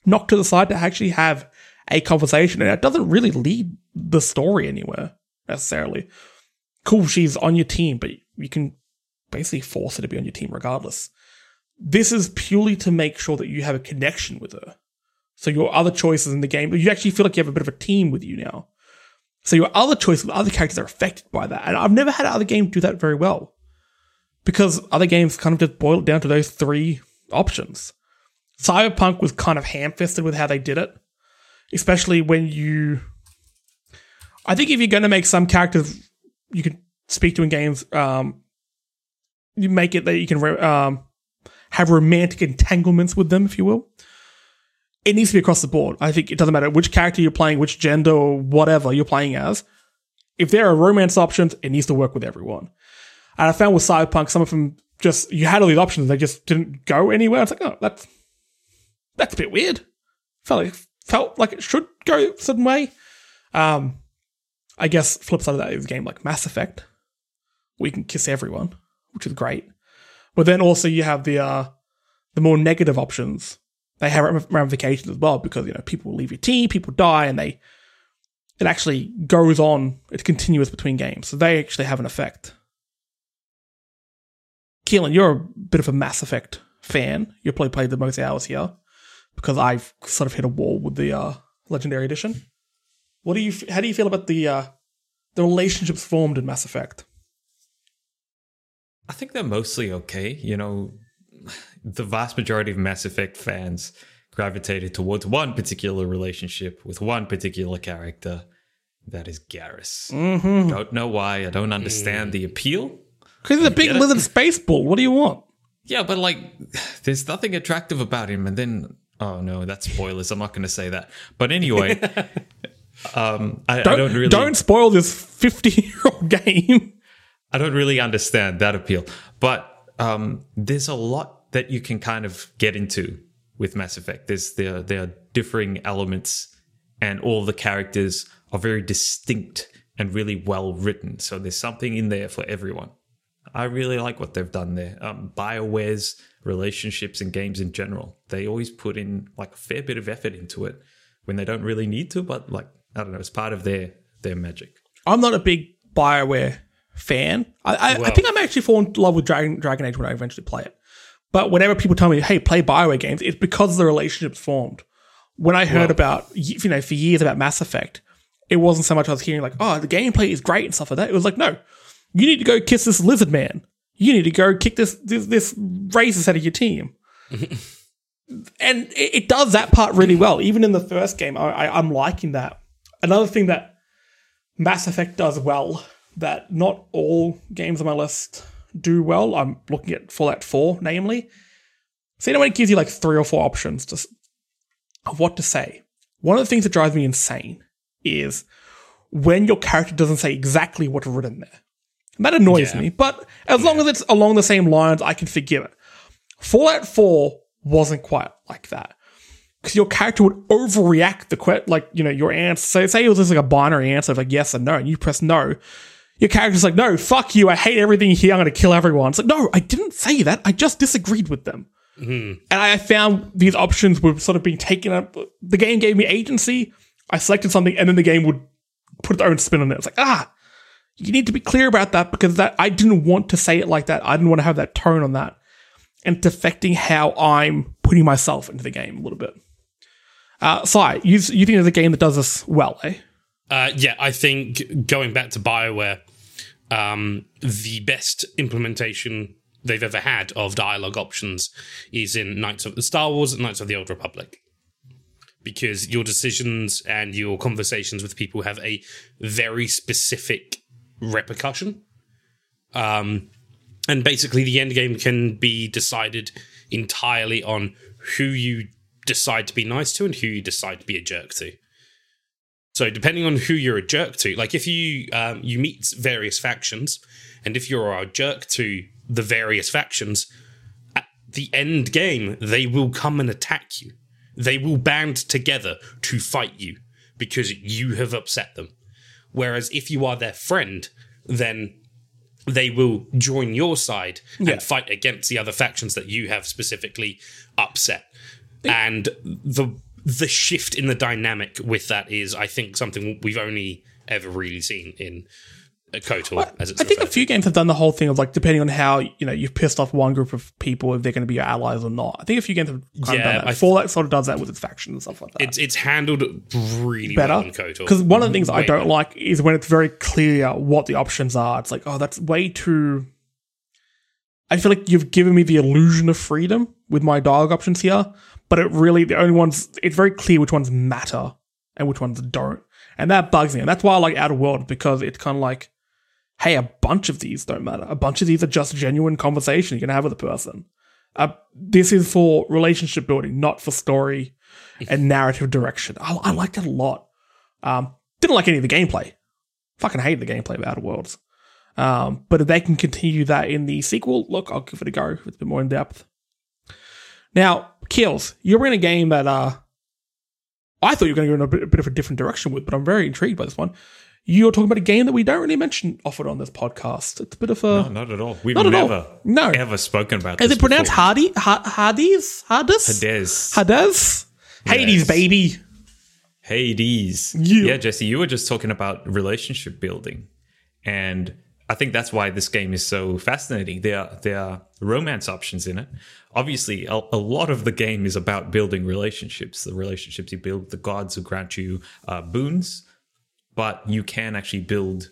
knocked to the side to actually have a conversation, and it doesn't really lead the story anywhere necessarily. Cool, she's on your team, but you can basically force her to be on your team regardless. This is purely to make sure that you have a connection with her. So your other choices in the game, you actually feel like you have a bit of a team with you now. So your other choices with other characters are affected by that. And I've never had other game do that very well. because other games kind of just boil it down to those three options. Cyberpunk was kind of ham fisted with how they did it, especially when you. I think if you're going to make some characters you can speak to in games, um, you make it that you can um, have romantic entanglements with them, if you will. It needs to be across the board. I think it doesn't matter which character you're playing, which gender or whatever you're playing as. If there are romance options, it needs to work with everyone. And I found with Cyberpunk, some of them just you had all these options, they just didn't go anywhere. It's like, oh, that's that's a bit weird. Felt like felt like it should go a certain way. Um, I guess flip side of that is a game like Mass Effect, where you can kiss everyone, which is great. But then also you have the uh, the more negative options. They have ramifications as well because you know people leave your team, people die, and they it actually goes on. It's continuous between games, so they actually have an effect. Keelan, you're a bit of a Mass Effect fan. You probably played the most hours here because I've sort of hit a wall with the uh, Legendary Edition. What do you? How do you feel about the uh, the relationships formed in Mass Effect? I think they're mostly okay. You know, the vast majority of Mass Effect fans gravitated towards one particular relationship with one particular character. That is Garrus. Mm-hmm. Don't know why. I don't understand the appeal. Because he's a big lizard space ball. What do you want? Yeah, but like, there's nothing attractive about him. And then, oh no, that's spoilers. I'm not going to say that. But anyway, um, I, I Don't, don't really, don't spoil this fifty-year-old game. I don't really understand that appeal. But um, there's a lot that you can kind of get into with Mass Effect. There's there there are differing elements, and all the characters are very distinct and really well written. So there's something in there for everyone. I really like what they've done there. Um, Bioware's relationships and games in general, they always put in like a fair bit of effort into it when they don't really need to, but like I don't know, it's part of their their magic. I'm not a big Bioware fan. I, I, I think I'm actually falling in love with Dragon Dragon Age when I eventually play it. But whenever people tell me, "Hey, play Bioware games," it's because the relationships formed. When I heard about you know for years about Mass Effect, it wasn't so much I was hearing like, "Oh, the gameplay is great" and stuff like that. It was like, "No, you need to go kiss this lizard man. You need to go kick this this, this racist out of your team." and it, it does that part really well. Even in the first game, I, I, I'm liking that. Another thing that Mass Effect does well that not all games on my list do well. I'm looking at Fallout 4, namely. So, you know, when it gives you like three or four options to, of what to say, one of the things that drives me insane is when your character doesn't say exactly what's written there. That annoys Yeah. me, but as long as it's along the same lines, I can forgive it. Fallout 4 wasn't quite like that. Because your character would overreact the que- like, you know, your answer. So say it was just like a binary answer of like yes or no, and you press no. Your character's like, no, fuck you, I hate everything here, I'm gonna kill everyone. It's like, no, I didn't say that. I just disagreed with them. And I found these options were sort of being taken up. The game gave me agency. I selected something, and then the game would put its own spin on it. It's like, ah, you need to be clear about that because that I didn't want to say it like that. I didn't want to have that tone on that. And it's affecting how I'm putting myself into the game a little bit. Uh, Si, you, you think there's a game that does this well, eh? Uh, yeah, I think going back to BioWare, um, the best implementation they've ever had of dialogue options is in Knights of the Star Wars and Knights of the Old Republic. Because your decisions and your conversations with people have a very specific repercussion. Um, and basically, the end game can be decided entirely on who you decide to be nice to and who you decide to be a jerk to. So depending on who you're a jerk to, like if you um, you meet various factions, and if you're a jerk to the various factions, at the end game they will come and attack you. They will band together to fight you because you have upset them. Whereas if you are their friend, then they will join your side and fight against the other factions that you have specifically upset. And the the shift in the dynamic with that is, I think, something we've only ever really seen in KOTOR, as it's I think a few games have done the whole thing of like depending on how you know you've pissed off one group of people if they're going to be your allies or not. I think a few games have kind Yeah, of done that. Fallout sort of does that with its factions and stuff like that. It's it's handled really better well in KOTOR. because one of the things I don't better. like is when it's very clear what the options are. It's like, oh, that's way too. I feel like you've given me the illusion of freedom with my dialogue options here, but it really the only ones it's very clear which ones matter and which ones don't. And that bugs me. And that's why I like Outer World, because it's kind of like, hey, a bunch of these don't matter. A bunch of these are just genuine conversation you can have with a person. Uh, this is for relationship building, not for story and narrative direction. I, I like that a lot. Um, didn't like any of the gameplay. Fucking hate the gameplay of Outer Worlds. Um, but if they can continue that in the sequel, look, I'll give it a go. It's a bit more in depth. Now, Kills, you're in a game that uh, I thought you were going to go in a bit, a bit of a different direction with, but I'm very intrigued by this one. You're talking about a game that we don't really mention often on this podcast. It's a bit of a. No, not at all. We've Not all. never, No. ever spoken about is it pronounced before. Hardy? Ha- Hades? Hades? Hades. Hades? Hades, baby. Hades. Yeah, Jesse, you were just talking about relationship building. And I think that's why this game is so fascinating. There are, there are romance options in it. Obviously, a, a lot of the game is about building relationships, the relationships you build, the gods who grant you uh, boons, but you can actually build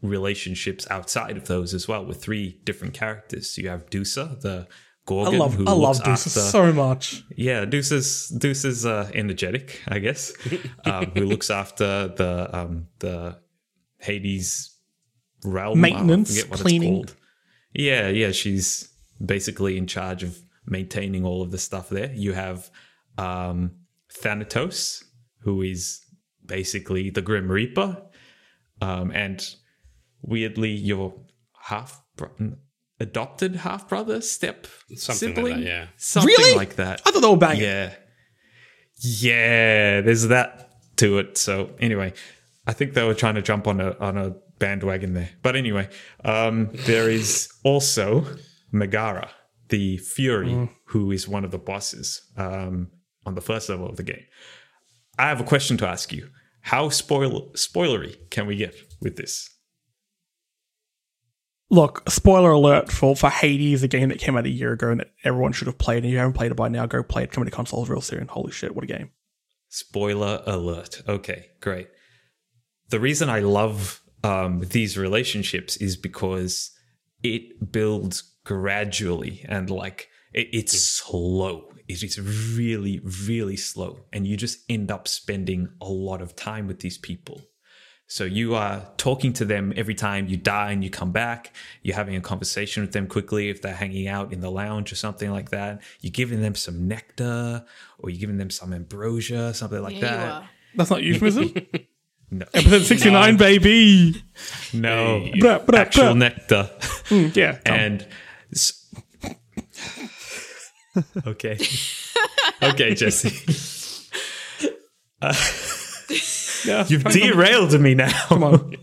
relationships outside of those as well with three different characters. So you have Dusa, the I Gorgon, love who I love Deuce so much. yeah, Deuce is Deuce is uh, energetic, I guess. Um, who looks after the um, the Hades realm Maintenance, I forget what cleaning. It's called. Yeah, yeah, she's basically in charge of maintaining all of the stuff there. You have um, Thanatos, who is basically the Grim Reaper, um, and weirdly, your half bro- adopted half brother, step Something like sibling, that, yeah. something Really? like that. I thought they were banging. Yeah. Yeah, there's that to it. So anyway, I think they were trying to jump on a on a bandwagon there. But anyway, um, there is also Megara, the Fury, who is one of the bosses um, on the first level of the game. I have a question to ask you. How spoil spoilery can we get with this? Look, spoiler alert for, for Hades, a game that came out a year ago and that everyone should have played. And if you haven't played it by now, go play it. Coming to consoles real soon. Holy shit, what a game. Spoiler alert. Okay, great. The reason I love um, these relationships is because it builds gradually and like it, it's slow. It is really, really slow. And you just end up spending a lot of time with these people. So you are talking to them every time you die and you come back. You're having a conversation with them quickly if they're hanging out in the lounge or something like that. You're giving them some nectar or you're giving them some ambrosia, something like Yeah, that. That's not euphemism. No, Episode 69, baby. no, Bruh, bruh, actual bruh. nectar. Mm, yeah. come. and okay, okay, Jesse, yeah. you've derailed me now. Come on.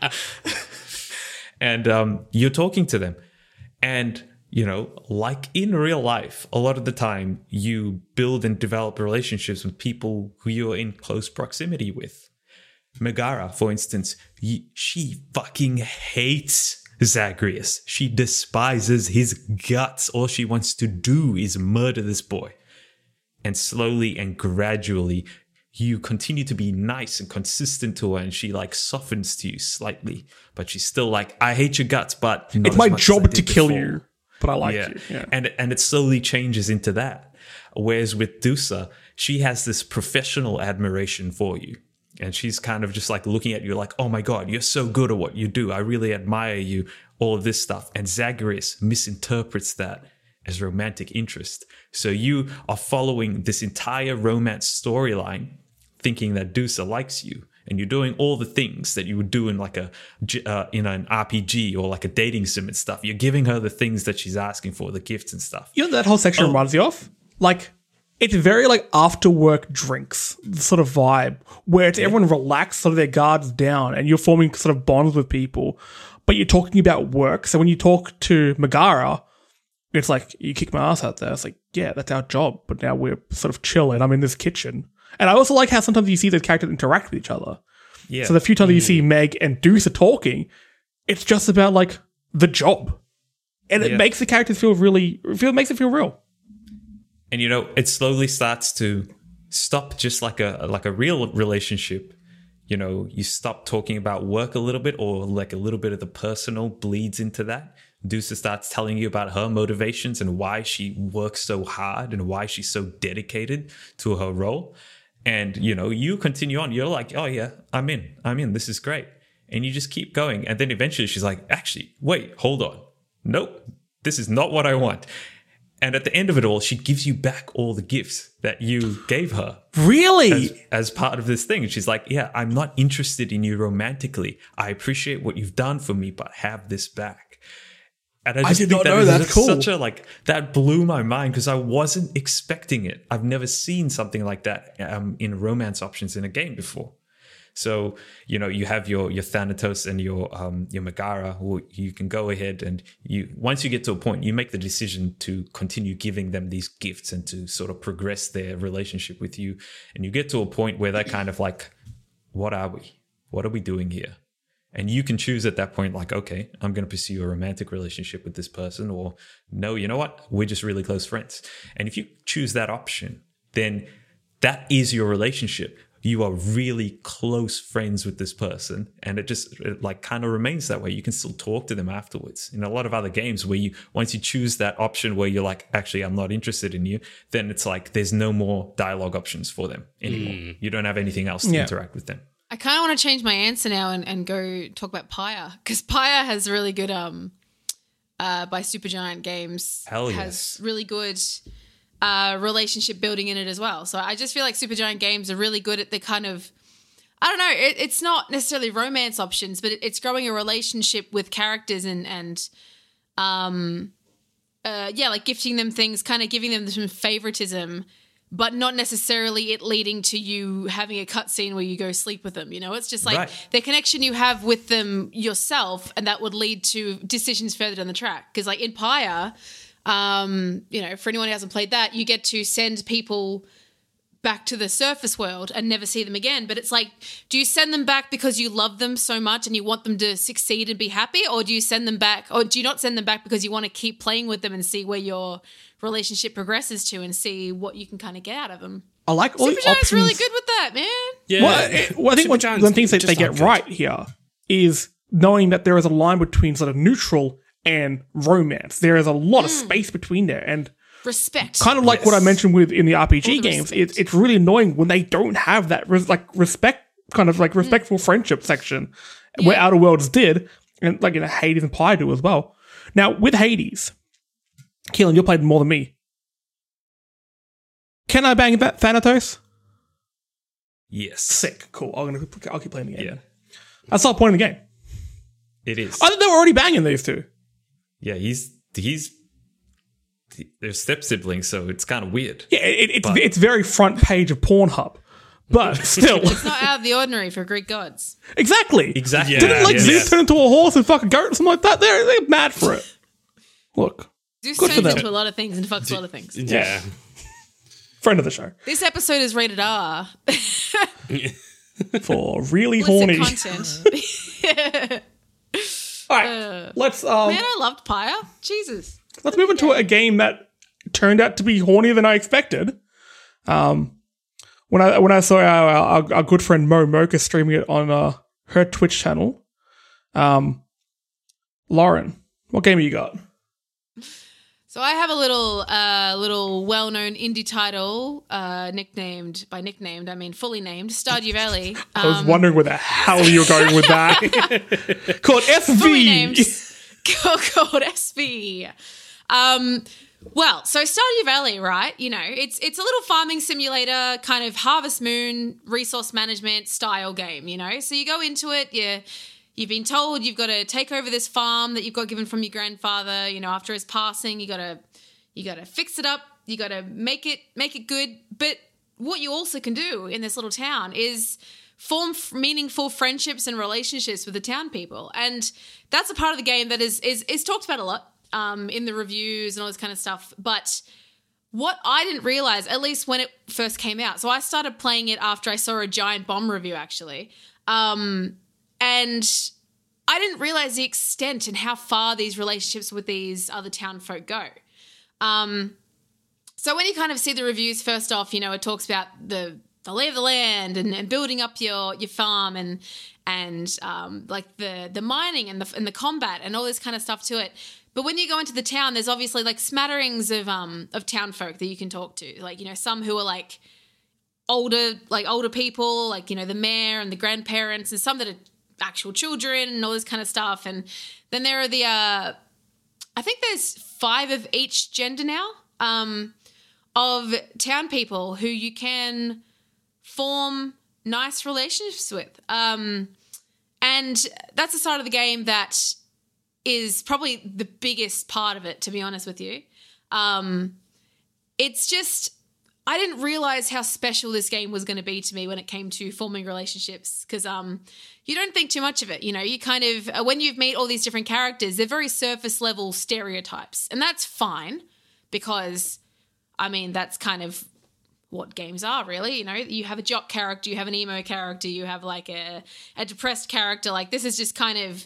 and um, you're talking to them and you know like in real life a lot of the time you build and develop relationships with people who you're in close proximity with megara for instance she fucking hates zagreus she despises his guts all she wants to do is murder this boy and slowly and gradually you continue to be nice and consistent to her and she like softens to you slightly but she's still like i hate your guts but It's my much as I job to kill before." you, but I like yeah. you. Yeah. and and it slowly changes into that whereas with dusa she has this professional admiration for you and she's kind of just like looking at you like oh my god you're so good at what you do i really admire you all of this stuff and zagreus misinterprets that as romantic interest so you are following this entire romance storyline thinking that Dusa likes you and you're doing all the things that you would do in like a uh, in an RPG or like a dating sim and stuff. You're giving her the things that she's asking for, the gifts and stuff. You know that whole section reminds you of? Like, it's very like after work drinks sort of vibe where it's everyone relaxed, sort of their guards down, and you're forming sort of bonds with people, but you're talking about work. So when you talk to Megara, it's like you kick my ass out there. It's like, yeah, that's our job, but now we're sort of chilling. I'm in this kitchen, and I also like how sometimes you see those characters interact with each other. Yeah. So the few times you see mm. Meg and Deuce are talking, it's just about like the job, and it makes the characters feel really feel makes it feel real. And you know, it slowly starts to stop just like a like a real relationship. You know, you stop talking about work a little bit or like a little bit of the personal bleeds into that. Deuce starts telling you about her motivations and why she works so hard and why she's so dedicated to her role. And you know, you continue on. You're like, oh yeah, I'm in. I'm in. This is great. And you just keep going. And then eventually she's like, actually, wait, hold on. Nope, this is not what I want. And at the end of it all, she gives you back all the gifts that you gave her Really? as, as part of this thing. She's like, Yeah, I'm not interested in you romantically. I appreciate what you've done for me, but have this back. And I, just did think not know is that. Cool. Such a like that blew my mind because I wasn't expecting it. I've never seen something like that um, in romance options in a game before. So you know you have your your Thanatos and your um, your Megara. Who you can go ahead and you once you get to a point, you make the decision to continue giving them these gifts and to sort of progress their relationship with you. And you get to a point where they're kind of like, "What are we? What are we doing here?" And you can choose at that point, like, okay, I'm going to pursue a romantic relationship with this person, or no, you know what? We're just really close friends. And if you choose that option, then that is your relationship. You are really close friends with this person, and it just it like kind of remains that way. You can still talk to them afterwards. In a lot of other games, where you once you choose that option where you're like, actually, I'm not interested in you, then it's like there's no more dialogue options for them anymore. You don't have anything else to Yeah. interact with them. I kind of want to change my answer now and, and go talk about Pyre because Pyre has really good um uh by Supergiant Games Hell has yes. really good uh relationship building in it as well. So I just feel like Supergiant Games are really good at the kind of I don't know. It, it's not necessarily romance options, but it, it's growing a relationship with characters and and um uh yeah, like gifting them things, kind of giving them some favoritism, but not necessarily it leading to you having a cutscene where you go sleep with them. You know, it's just like Right. the connection you have with them yourself, and that would lead to decisions further down the track. Because like in Pyre, um, you know, for anyone who hasn't played that, you get to send people back to the surface world and never see them again. But it's like, do you send them back because you love them so much and you want them to succeed and be happy? Or do you send them back, or do you not send them back because you want to keep playing with them and see where your relationship progresses to and see what you can kind of get out of them? I like all the Supergiant's options. really good with that, man. Yeah, Well, well, I think one, Supergiant's one of the things that they get right here is knowing that there is a line between sort of neutral and romance. There is a lot Hmm. of space between there, and Respect. kind of like what I mentioned with in the RPG the games, respect. it's it's really annoying when they don't have that res- like respect kind of like respectful friendship section where Outer Worlds did, and like you know Hades and Pyre do as well. Now with Hades, Keelan, you played more than me. Can I bang that Thanatos? Yes. Sick, cool. I'm gonna I'll keep playing the game. Yeah. That's not the point of the game. It is. I thought they were already banging these two. Yeah, he's he's they're step siblings, so it's kind of weird. Yeah, it, it's But- it's very front page of Pornhub, but still, It's not out of the ordinary for Greek gods. exactly. Exactly. Yeah. Didn't like yeah, Zeus yeah. turn into a horse and fuck a goat or something like that? They're they're mad for it. Look, Zeus Good for turns them. into a lot of things and fucks a lot of things. yeah. friend of the show This episode is rated R. for really horny. content. All right, let's um Man, I loved Pyre. Jesus. let's move into a game that turned out to be hornier than I expected. Um, when I when I saw our our, our good friend Mo Mocha streaming it on uh, her Twitch channel, um, Lauren, what game have you got? So I have a little, uh, little well-known indie title, uh, nicknamed by nicknamed, I mean fully named, Stardew Valley. I was Um, wondering where the hell you were going with that. Called fully named SV. called SV. Um, well, so Stardew Valley, right? You know, it's it's a little farming simulator, kind of Harvest Moon resource management style game. You know, so you go into it, you you've been told you've got to take over this farm that you've got given from your grandfather. You know, after his passing, you got to you got to fix it up. You got to make it make it good. But what you also can do in this little town is form f- meaningful friendships and relationships with the town people, and that's a part of the game that is is is talked about a lot um, in the reviews and all this kind of stuff. But what I didn't realize, at least when it first came out, so I started playing it after I saw a giant bomb review actually, um, and I didn't realize the extent and how far these relationships with these other town folk go. Um, so when you kind of see the reviews, first off, you know, it talks about the the lay of the land and, and building up your your farm and and um, like the the mining and the and the combat and all this kind of stuff to it. But when you go into the town, there's obviously like smatterings of um of town folk that you can talk to. Like you know some who are like older like older people, like you know the mayor and the grandparents, and some that are actual children and all this kind of stuff. And then there are the uh, I think there's five of each gender now um, of town people who you can form nice relationships with. Um, and that's the side of the game that is probably the biggest part of it, to be honest with you. Um, it's just, I didn't realize how special this game was going to be to me when it came to forming relationships because um, you don't think too much of it. You know, you kind of, uh, when you've meet all these different characters, they're very surface level stereotypes. And that's fine because, I mean, that's kind of what games are really you know you have a jock character you have an emo character you have like a, a depressed character like this is just kind of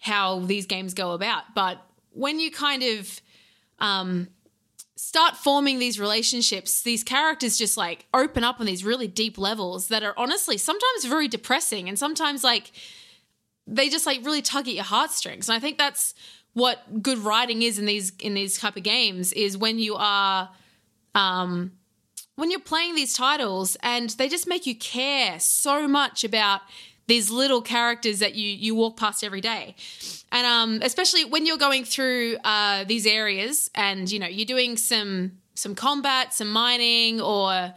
how these games go about but when you kind of um, start forming these relationships these characters just like open up on these really deep levels that are honestly sometimes very depressing and sometimes like they just like really tug at your heartstrings. And i think that's what good writing is in these in these type of games is when you are um when you're playing these titles and they just make you care so much about these little characters that you you walk past every day and um, especially when you're going through uh, these areas and you know you're doing some some combat some mining or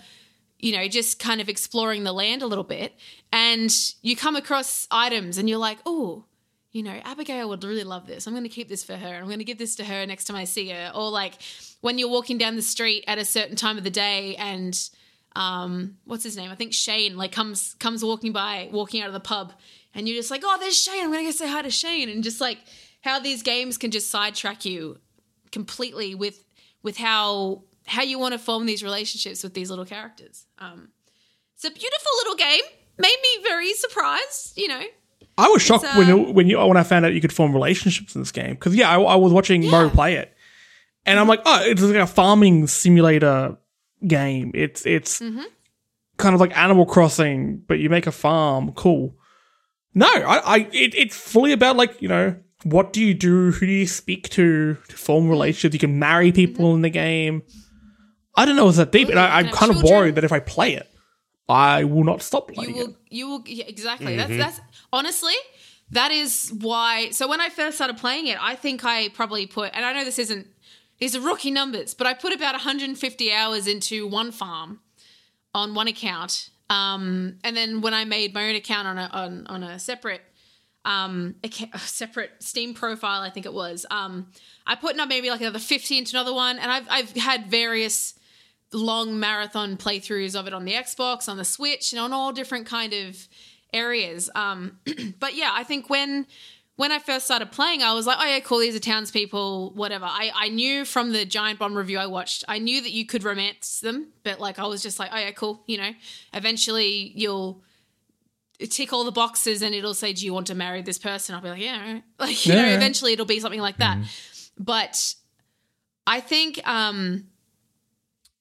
you know just kind of exploring the land a little bit and you come across items and you're like oh you know, Abigail would really love this. I'm going to keep this for her. I'm going to give this to her next time I see her. Or like when you're walking down the street at a certain time of the day and um what's his name? I think Shane like comes comes walking by, walking out of the pub and you're just like, "Oh, there's Shane. I'm going to go say hi to Shane." And just like how these games can just sidetrack you completely with with how how you want to form these relationships with these little characters. Um it's a beautiful little game. Made me very surprised, you know. I was shocked It's, when when you when I found out you could form relationships in this game because yeah, I, I was watching Mo play it, and I'm like, oh, it's like a farming simulator game. It's it's Mm-hmm. kind of like Animal Crossing, but you make a farm. Cool. No, I, I it, it's fully about like you know what do you do? Who do you speak to to form relationships? You can marry people in the game. I don't know it's that deep, and Mm-hmm. I, you I'm can have kind of worried that if I play it, I will not stop you will it. you will yeah, exactly that's that's honestly that is why so when i first started playing it i think i probably put and i know this isn't these are rookie numbers but i put about 150 hours into one farm on one account um, and then when i made my own account on a on, on a separate um a separate steam profile i think it was um i put in maybe like another 50 into another one and i've i've had various long marathon playthroughs of it on the Xbox, on the Switch, and on all different kind of areas. Um, but yeah, I think when when I first started playing, I was like, oh yeah, cool, these are townspeople, whatever. I, I knew from the Giant Bomb review I watched, I knew that you could romance them, but like I was just like, oh yeah, cool, you know. Eventually you'll tick all the boxes and it'll say, Do you want to marry this person? I'll be like, Yeah, right. like you know, eventually it'll be something like that. But I think um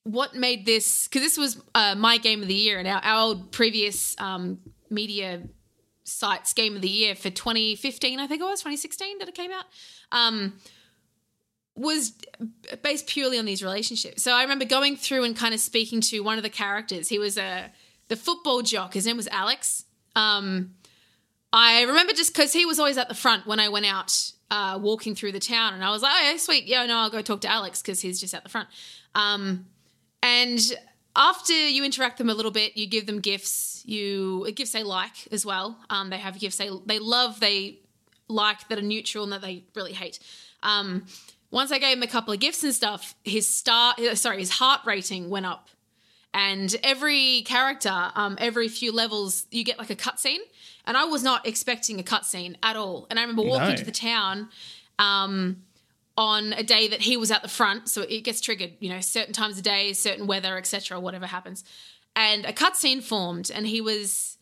what made this because this was uh, my game of the year and our, our previous um, media sites game of the year for 2015 i think it was 2016 that it came out um, was based purely on these relationships. So i remember going through and kind of speaking to one of the characters. He was a the football jock. His name was alex. Um, I remember just because he was always at the front when I went out uh, walking through the town, and I was like, "Oh, yeah, sweet, yeah, no, I'll go talk to Alex because he's just at the front." Um, and after you interact them a little bit, you give them gifts. You gifts they like as well. Um, they have gifts they they love, they like that are neutral and that they really hate. Um, once I gave him a couple of gifts and stuff, his star, sorry, his heart rating went up and every character, um, every few levels, you get like a cutscene. And I was not expecting a cutscene at all. And I remember walking No. to the town um, on a day that he was at the front, so it gets triggered. You know, certain times of day, certain weather, etc., whatever happens. And a cutscene formed, and he was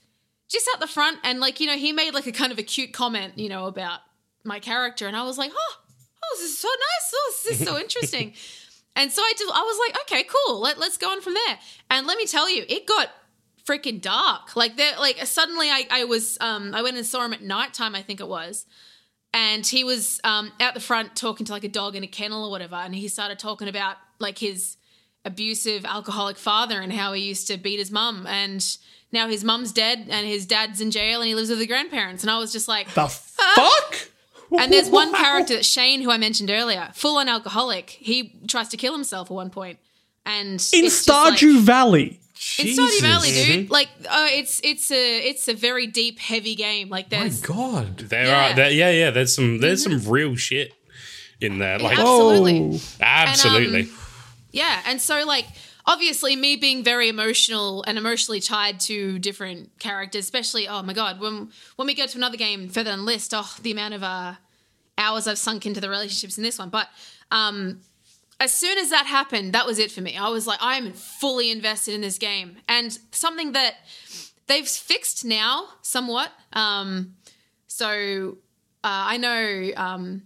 just at the front, and like you know, he made like a kind of a cute comment, you know, about my character, and I was like, oh, oh, this is so nice. Oh, this is so interesting. And so I did, I was like, okay, cool. Let, let's go on from there. And let me tell you, it got freaking dark. Like they like suddenly I, I was um I went and saw him at nighttime, I think it was. And he was um out the front talking to like a dog in a kennel or whatever, and he started talking about like his abusive alcoholic father and how he used to beat his mum and now his mum's dead and his dad's in jail and he lives with the grandparents. And I was just like The fuck? and there's one character, that Shane, who I mentioned earlier, full on alcoholic. He tries to kill himself at one point, and in Stardew like- Valley. In Stardew Valley, Jesus. dude. Like, uh, it's it's a it's a very deep, heavy game. Like, My God. There Yeah. are there, yeah, yeah, there's some there's some real shit in there. Like absolutely, Oh. absolutely. yeah. And so, like, obviously, me being very emotional and emotionally tied to different characters, especially, oh my god, when when we go to another game further than list, oh, the amount of uh, hours I've sunk into the relationships in this one, but um. As soon as that happened, that was it for me. I was like, I'm fully invested in this game. And something that they've fixed now somewhat. Um, so uh, I know um,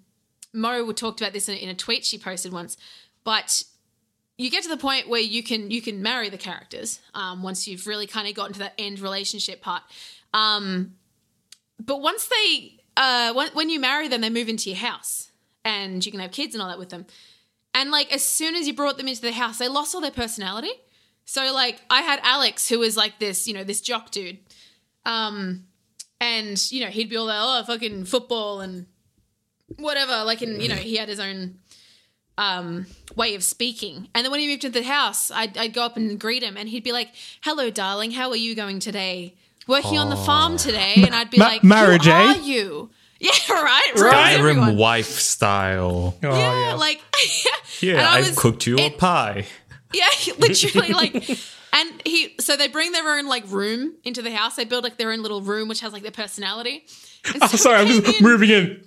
Mo talked about this in, in a tweet she posted once, but you get to the point where you can you can marry the characters um, once you've really kind of gotten to that end relationship part. Um, but once they uh, when, when you marry them, they move into your house and you can have kids and all that with them. And like as soon as you brought them into the house, they lost all their personality. So like I had Alex, who was like this, you know, this jock dude. Um, and you know, he'd be all like, oh, fucking football and whatever. Like, and you know, he had his own um way of speaking. And then when he moved into the house, I'd, I'd go up and greet him, and he'd be like, "Hello, darling, how are you going today? Working on the farm today?" And I'd be Ma- like, marriage, "Who eh? are you?" Yeah, right. Ruins Skyrim everyone. wife style. Oh, Yeah, yeah. like Yeah, And I I've was- cooked you a pie. Yeah, literally like and he so they bring their own like room into the house. They build like their own little room which has like their personality. And Oh, so sorry, I'm just in, moving in.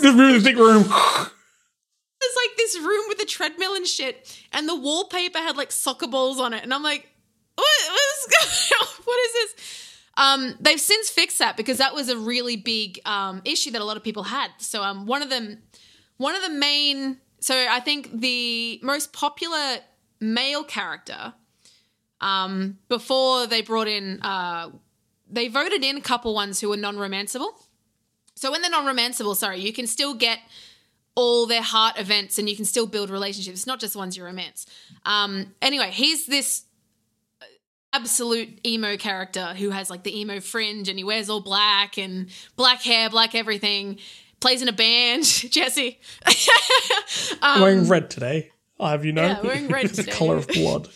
just moving the big room. There's like this room with a treadmill and shit, and the wallpaper had like soccer balls on it, and I'm like, what, what is going on? What is this? Um, they've since fixed that because that was a really big um, issue that a lot of people had. So um, one of them, one of the main, so I think the most popular male character um, before they brought in, uh, they voted in a couple ones who were non-romanceable. So when they're non-romanceable, sorry, you can still get all their heart events and you can still build relationships. It's not just ones you romance. Um, anyway, he's this absolute emo character who has like the emo fringe and he wears all black and black hair, black everything. Plays in a band, Jesse. I'm wearing red today. I'll have you know. Um, Yeah, wearing red it's the today. color of blood.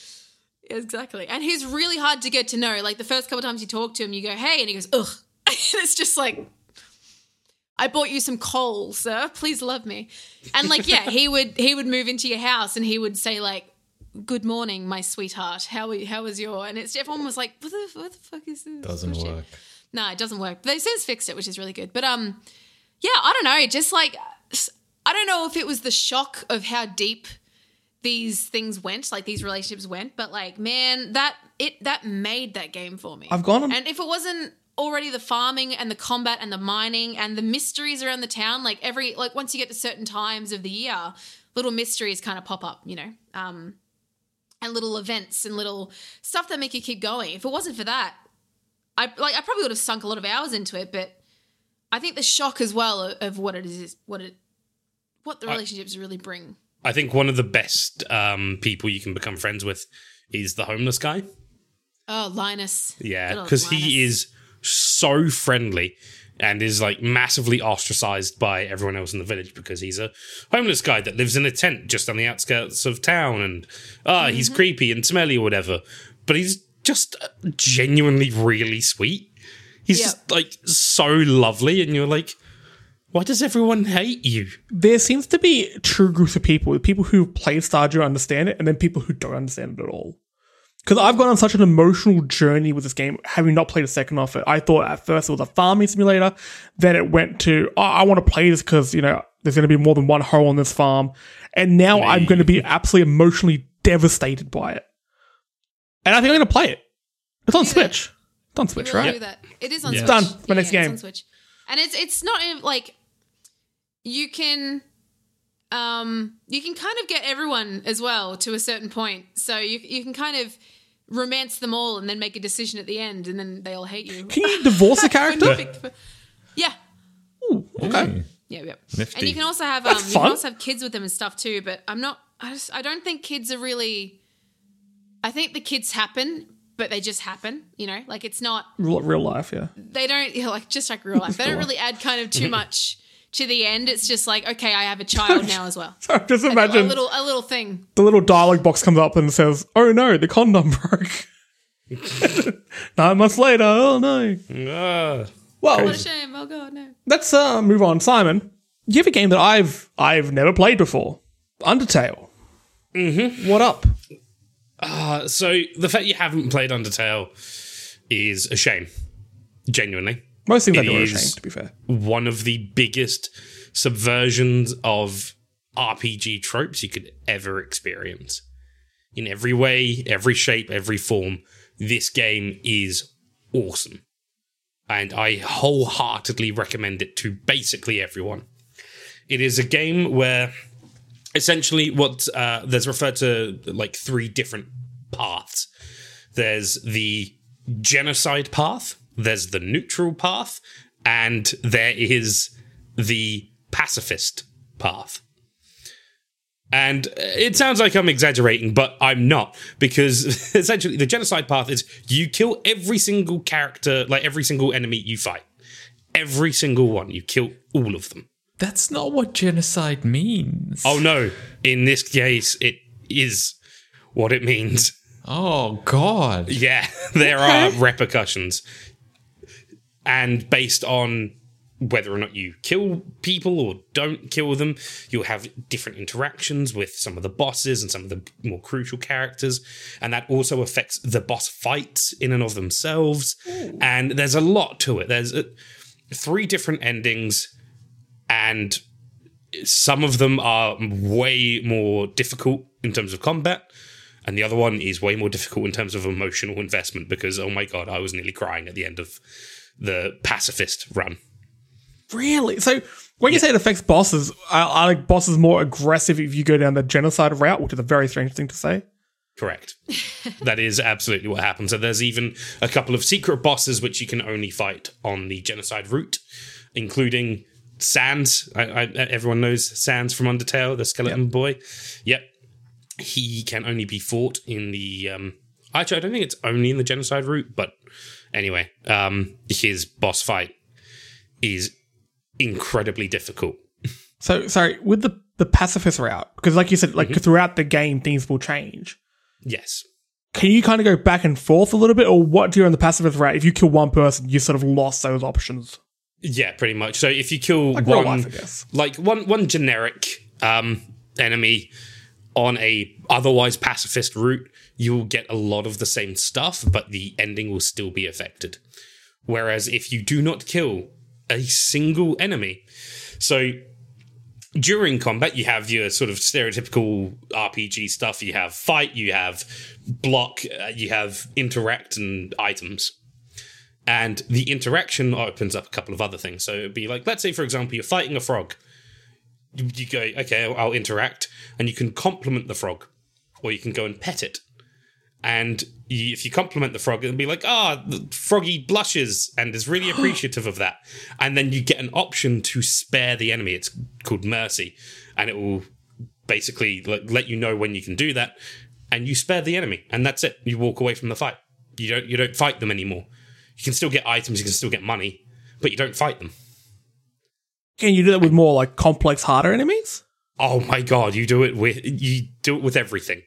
Exactly. And he's really hard to get to know. Like the first couple times you talk to him, you go, hey, and he goes, ugh. and it's just like, I bought you some coal, sir. Please love me. And like, yeah, he would he would move into your house and he would say like, "Good morning, my sweetheart. How are you, how was your?" And it's everyone was like, "What the what the fuck is this?" Doesn't bullshit?" work. No, it doesn't work. But They've since fixed it, which is really good. But um, yeah, I don't know. Just like I don't know if it was the shock of how deep these things went, like these relationships went, but like man, that it that made that game for me. I've gone on- and if it wasn't already the farming and the combat and the mining and the mysteries around the town, like every like once you get to certain times of the year, little mysteries kind of pop up, you know. Um and little events and little stuff that make you keep going. If it wasn't for that, I like I probably would have sunk a lot of hours into it, but I think the shock as well of, of what it is, what it, what the relationships really bring. I think one of the best um, people you can become friends with is the homeless guy. Oh, Linus. Yeah, because he is so friendly and is like massively ostracized by everyone else in the village because he's a homeless guy that lives in a tent just on the outskirts of town and ah, he's Mm-hmm. creepy and smelly or whatever. But he's just genuinely really sweet. He's Yeah. just like so lovely, and you're like, why does everyone hate you? There seems to be true groups of people, people who play Stardew understand it, and then people who don't understand it at all. Because I've gone on such an emotional journey with this game, having not played a second of it. I thought at first it was a farming simulator, then it went to, oh, I want to play this because, you know, there's going to be more than one hole on this farm. And now I'm going to be absolutely emotionally devastated by it. And I think I'm going to play it. It's on Switch. It's on Switch, really right? do that. It is on Yeah. Switch. Done. My next it's game. on Switch. And it's it's not even, like you can um you can kind of get everyone as well to a certain point. So you you can kind of romance them all and then make a decision at the end and then they all hate you. Can you divorce a character? Perfect. Yeah. okay. Yeah, yeah. Nifty. And you can also have um, you can also have kids with them and stuff too. But I'm not. I just I don't think kids are really. I think the kids happen, but they just happen. You know, like it's not. Real, real life, yeah. They don't you know, like just like real life. They don't really add kind of too much to the end. It's just like okay, I have a child now as well. So just imagine A imagine little a little thing. the little dialogue box comes up and says, "Oh no, the condom broke." Nine months later, oh no. Ah. Well, What a shame. Oh god, no. let's uh, move on. Simon, you have a game that I've I've never played before, Undertale. Mm-hmm. What up? Uh, so the fact you haven't played Undertale is a shame. Genuinely. Most things I It do are a shame, to be fair. one of the biggest subversions of RPG tropes you could ever experience. In every way, every shape, every form, this game is awesome. And I wholeheartedly recommend it to basically everyone. It is a game where essentially what uh, there's referred to like three different paths. There's the genocide path, there's the neutral path, and there is the pacifist path. And it sounds like I'm exaggerating, but I'm not, because essentially the genocide path is you kill every single character, like every single enemy you fight. Every single one. You kill all of them. That's not what genocide means. Oh no, in this case, it is what it means. Oh God. Yeah, there are repercussions. And based on whether or not you kill people or don't kill them, you'll have different interactions with some of the bosses and some of the more crucial characters. And that also affects the boss fights in and of themselves. And there's a lot to it. There's uh, three different endings, and some of them are way more difficult in terms of combat and the other one is way more difficult in terms of emotional investment because oh my god i was nearly crying at the end of the pacifist run. Really? So when you say it affects bosses, are, are like bosses more aggressive if you go down the genocide route, which is a very strange thing to say? correct. That is absolutely what happens and there's even a couple of secret bosses which you can only fight on the genocide route including sans I, I, everyone knows sans from undertale the skeleton boy. Yep. He can only be fought in the um actually i don't think it's only in the genocide route but anyway um his boss fight is incredibly difficult So sorry, with the the pacifist route, because like you said, like throughout the game things will change. yes Can you kind of go back and forth a little bit, or what do you on the pacifist route? If you kill one person, you sort of lost those options. Yeah, pretty much. So if you kill Like one, life, I guess. like one one generic um, enemy on a otherwise pacifist route, you will get a lot of the same stuff, but the ending will still be affected. Whereas if you do not kill a single enemy, so during combat, you have your sort of stereotypical RPG stuff. You have fight, you have block, uh, you have interact and items. And the interaction opens up a couple of other things. So it'd be like, let's say, for example, you're fighting a frog. You, go, okay, I'll interact, and you can compliment the frog, or you can go and pet it. And you, if you compliment the frog, it'll be like, ah, the froggy blushes and is really appreciative of that. And then you get an option to spare the enemy. It's called mercy, and it will basically let, let you know when you can do that. And you spare the enemy, and that's it. You walk away from the fight. You don't you don't fight them anymore. You can still get items, you can still get money, but you don't fight them. Can you do that with more like complex, harder enemies? Oh my god, you do it with you do it with everything.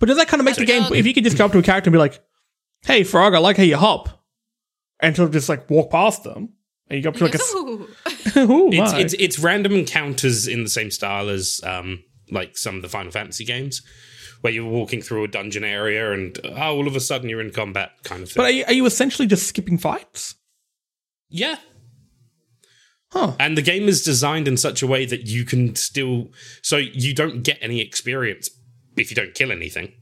But does that kind of make the game? If you could just go up to a character and be like, "Hey, frog, I like how you hop," and she'll just like walk past them, and you go up to like a, s- Ooh. Ooh, It's, it's it's random encounters in the same style as um like some of the Final Fantasy games, where you're walking through a dungeon area and oh, all of a sudden you're in combat kind of thing. But are you, are you essentially just skipping fights? yeah, Huh. and the game is designed in such a way that you can still so you don't get any experience if you don't kill anything.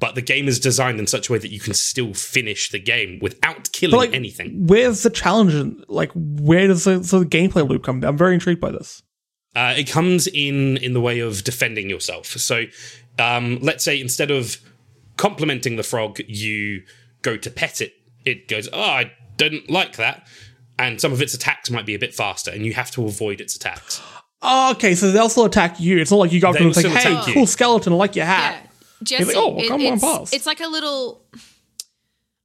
But the game is designed in such a way that you can still finish the game without killing like, anything. where's the challenge? Like, where does the, so the gameplay loop come? I'm very intrigued by this. Uh, it comes in in the way of defending yourself. So, um, let's say instead of complimenting the frog, you go to pet it. It goes, "Oh, I didn't like that," and some of its attacks might be a bit faster, and you have to avoid its attacks. Oh, okay, so they'll still attack you. It's not like you go up to them and say, "Hey, attack you. cool skeleton, I like your Yeah, hat." Jesse. like, "Oh, it- come on, it's, pass." it's like a little.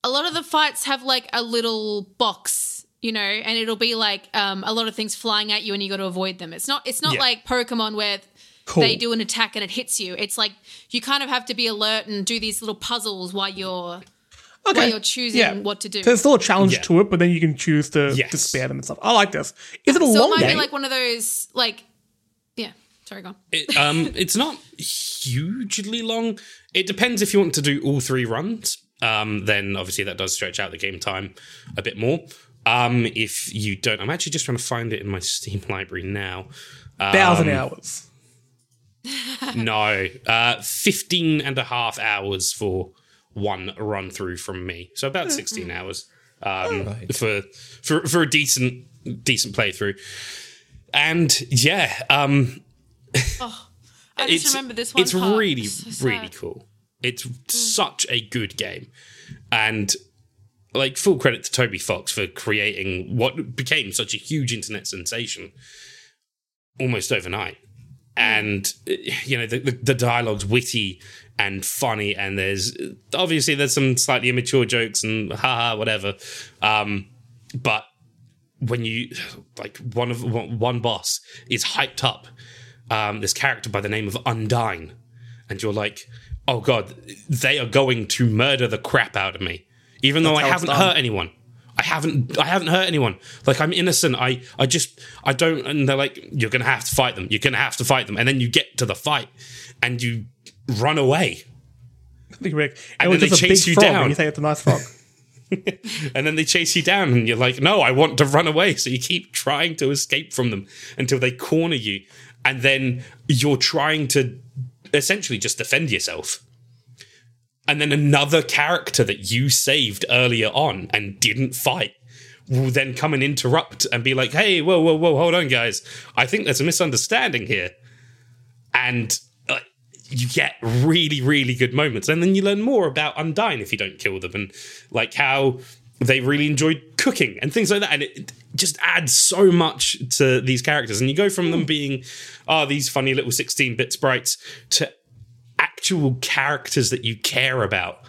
A lot of the fights have like a little box, you know, and it'll be like um, a lot of things flying at you, and you got to avoid them. It's not. It's not Yeah. like Pokemon where Cool. they do an attack and it hits you. It's like you kind of have to be alert and do these little puzzles while you're Okay. while you're choosing what to do. So there's still a challenge Yeah. to it, but then you can choose to, Yes. to spare them and stuff. I like this. Is it a so long it might game? be like one of those like yeah. Sorry, go on. It, um, it's not hugely long. It depends if you want to do all three runs. Um, then obviously that does stretch out the game time a bit more. Um, if you don't, I'm actually just trying to find it in my Steam library now. Thousand um, hours. no, uh, 15 and a half hours for one run through from me. So about 16 hours um, for, for for a decent decent playthrough. And yeah, um, I just remember this one. It's part. really, So really cool. It's such a good game, and like full credit to Toby Fox for creating what became such a huge internet sensation almost overnight. And uh, you know the, the, the dialogue's witty and funny, and there's obviously there's some slightly immature jokes and haha whatever, um, but when you like one of one boss is hyped up um, this character by the name of Undyne, and you're like, oh god, they are going to murder the crap out of me, even though I haven't hurt anyone. I haven't I haven't hurt anyone. Like I'm innocent. I I just I don't and they're like you're going to have to fight them. You're going to have to fight them. And then you get to the fight and you run away. I think Rick. And then they chase you down. you say it's a nice frog. And then they chase you down and you're like, "No, I want to run away." So you keep trying to escape from them until they corner you. And then you're trying to essentially just defend yourself. And then another character that you saved earlier on and didn't fight will then come and interrupt and be like, hey, whoa, whoa, whoa, hold on, guys. I think there's a misunderstanding here. And uh, you get really, really good moments. And then you learn more about Undyne if you don't kill them and like how they really enjoyed cooking and things like that. And it just adds so much to these characters. And you go from them being, oh, these funny little 16 bit sprites to actual characters that you care about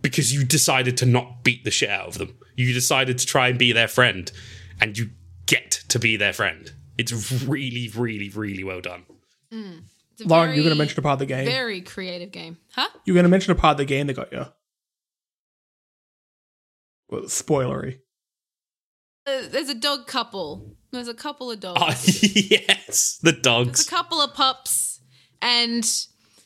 because you decided to not beat the shit out of them. You decided to try and be their friend, and you get to be their friend. It's really, really, really well done. Hmm. It's a Lauren, you're going to mention a part of the game. very creative game, huh? You're going to mention a part of the game that got you. Well, spoilery. Uh, There's a dog couple. There's a couple of dogs. Oh, yes, the There's dogs. a couple of pups, and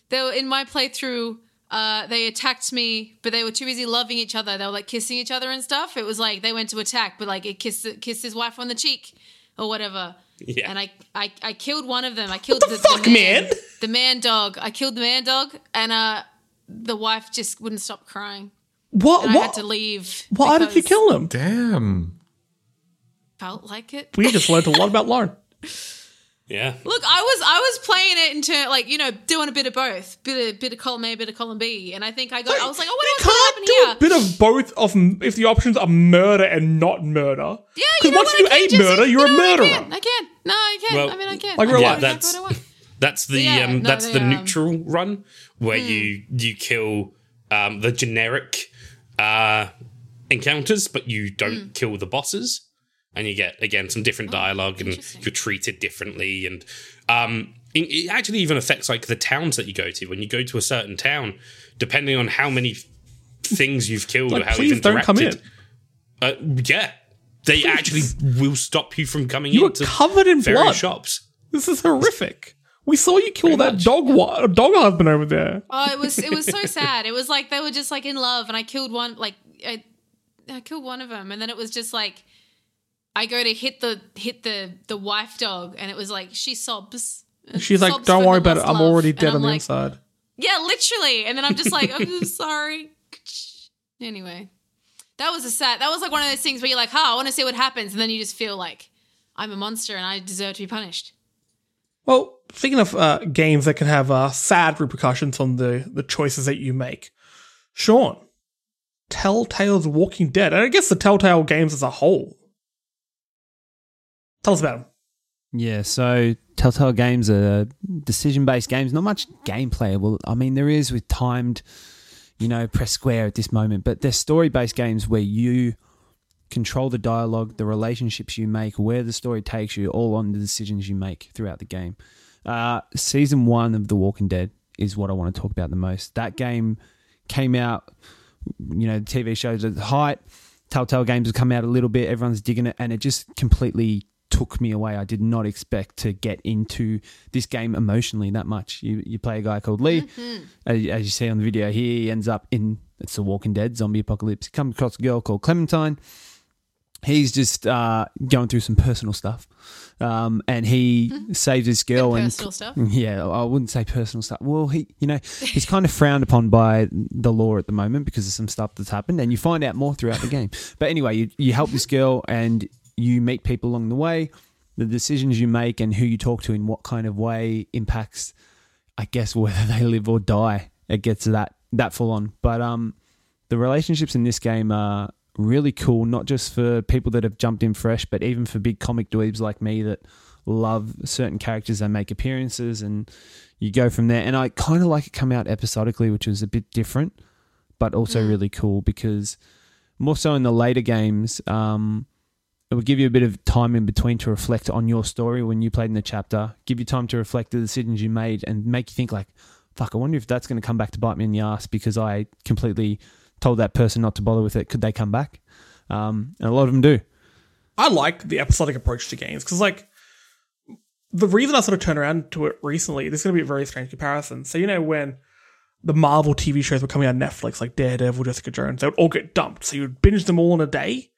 they were in my playthrough. Uh, they attacked me, but they were too busy loving each other. They were like kissing each other and stuff. It was like they went to attack, but like it kissed kissed his wife on the cheek or whatever. Yeah. And I, I I killed one of them. I killed the fuck, man? The man dog. I killed the man dog, and uh, the wife just wouldn't stop crying. What? And I had to leave. Why did you kill him? Damn. Felt like it. We just learned a lot about Lauren. Yeah, Look, I was I was playing it into like you know doing a bit of both, bit of bit of column A, bit of column B, and I think I got I was like, oh, what what's can't going do to a bit of both of m- if the options are murder and not murder. Yeah, because you know once what, you I can, a Jesse. murder, you're You a murderer. I murderer. can, I can. No, I can. Well, I mean, I can't. like I real can life. that's- what I want. that's the Yeah, um, no, that's the they, um, neutral run where you you kill um, the generic uh, encounters, but you don't kill the bosses, and you get again some different dialogue, and you're treated differently, and um, it, it actually even affects like the towns that you go to. When you go to a certain town, depending on how many things you've killed Like, or how please you've don't come in. uh, yeah, they actually will stop you from coming You were into covered in various blood. shops. This is horrific. We saw you kill that much. dog wa- dog husband over there. Oh, it was it was so sad. It was like they were just like in love, and I killed one. Like I, I killed one of them, and then it was just like I go to hit the hit the the wife dog, and it was like she sobs. She's like, "Don't worry about it. I'm love." already dead I'm on the like, inside." Yeah, literally. And then I'm just like, I'm sorry. Anyway, that was a sad. That was like one of those things where you're like, "Ha, I want to see what happens," and then you just feel like I'm a monster and I deserve to be punished. Well, speaking of uh, games that can have uh, sad repercussions on the, the choices that you make, Sean, Telltale's Walking Dead, and I guess the Telltale games as a whole. Tell us about them. Yeah, so Telltale games are decision based games. Not much gameplay. Well, I mean, there is with timed, you know, press square at this moment, but they're story based games where you control the dialogue, the relationships you make, where the story takes you, all on the decisions you make throughout the game. Uh, season one of The Walking Dead is what I want to talk about the most. That game came out, you know, the TV shows at the height. Telltale games have come out a little bit. Everyone's digging it, and it just completely took me away. I did not expect to get into this game emotionally that much. You you play a guy called Lee, as, as you see on the video here. He ends up in it's The Walking Dead zombie apocalypse. He comes across a girl called Clementine. He's just uh, going through some personal stuff, um, and he saves this girl. Bit and personal stuff. yeah, I wouldn't say personal stuff. Well, he, you know, he's kind of frowned upon by the law at the moment because of some stuff that's happened, and you find out more throughout the game. But anyway, you, you help this girl, and you meet people along the way. The decisions you make and who you talk to in what kind of way impacts, I guess, whether they live or die. It gets that that full on. But um, the relationships in this game are really cool, not just for people that have jumped in fresh, but even for big comic dweebs like me that love certain characters that make appearances and you go from there. And I kind of like it come out episodically, which is a bit different, but also really cool because more so in the later games, um, it will give you a bit of time in between to reflect on your story when you played in the chapter, give you time to reflect the decisions you made and make you think like, fuck, I wonder if that's going to come back to bite me in the ass because I completely told that person not to bother with it. Could they come back? Um, and a lot of them do. I like the episodic approach to games because, like, the reason I sort of turned around to it recently, this is going to be a very strange comparison. So, you know, when the Marvel TV shows were coming out on Netflix, like Daredevil, Jessica Jones, they would all get dumped. So you'd binge them all in a day.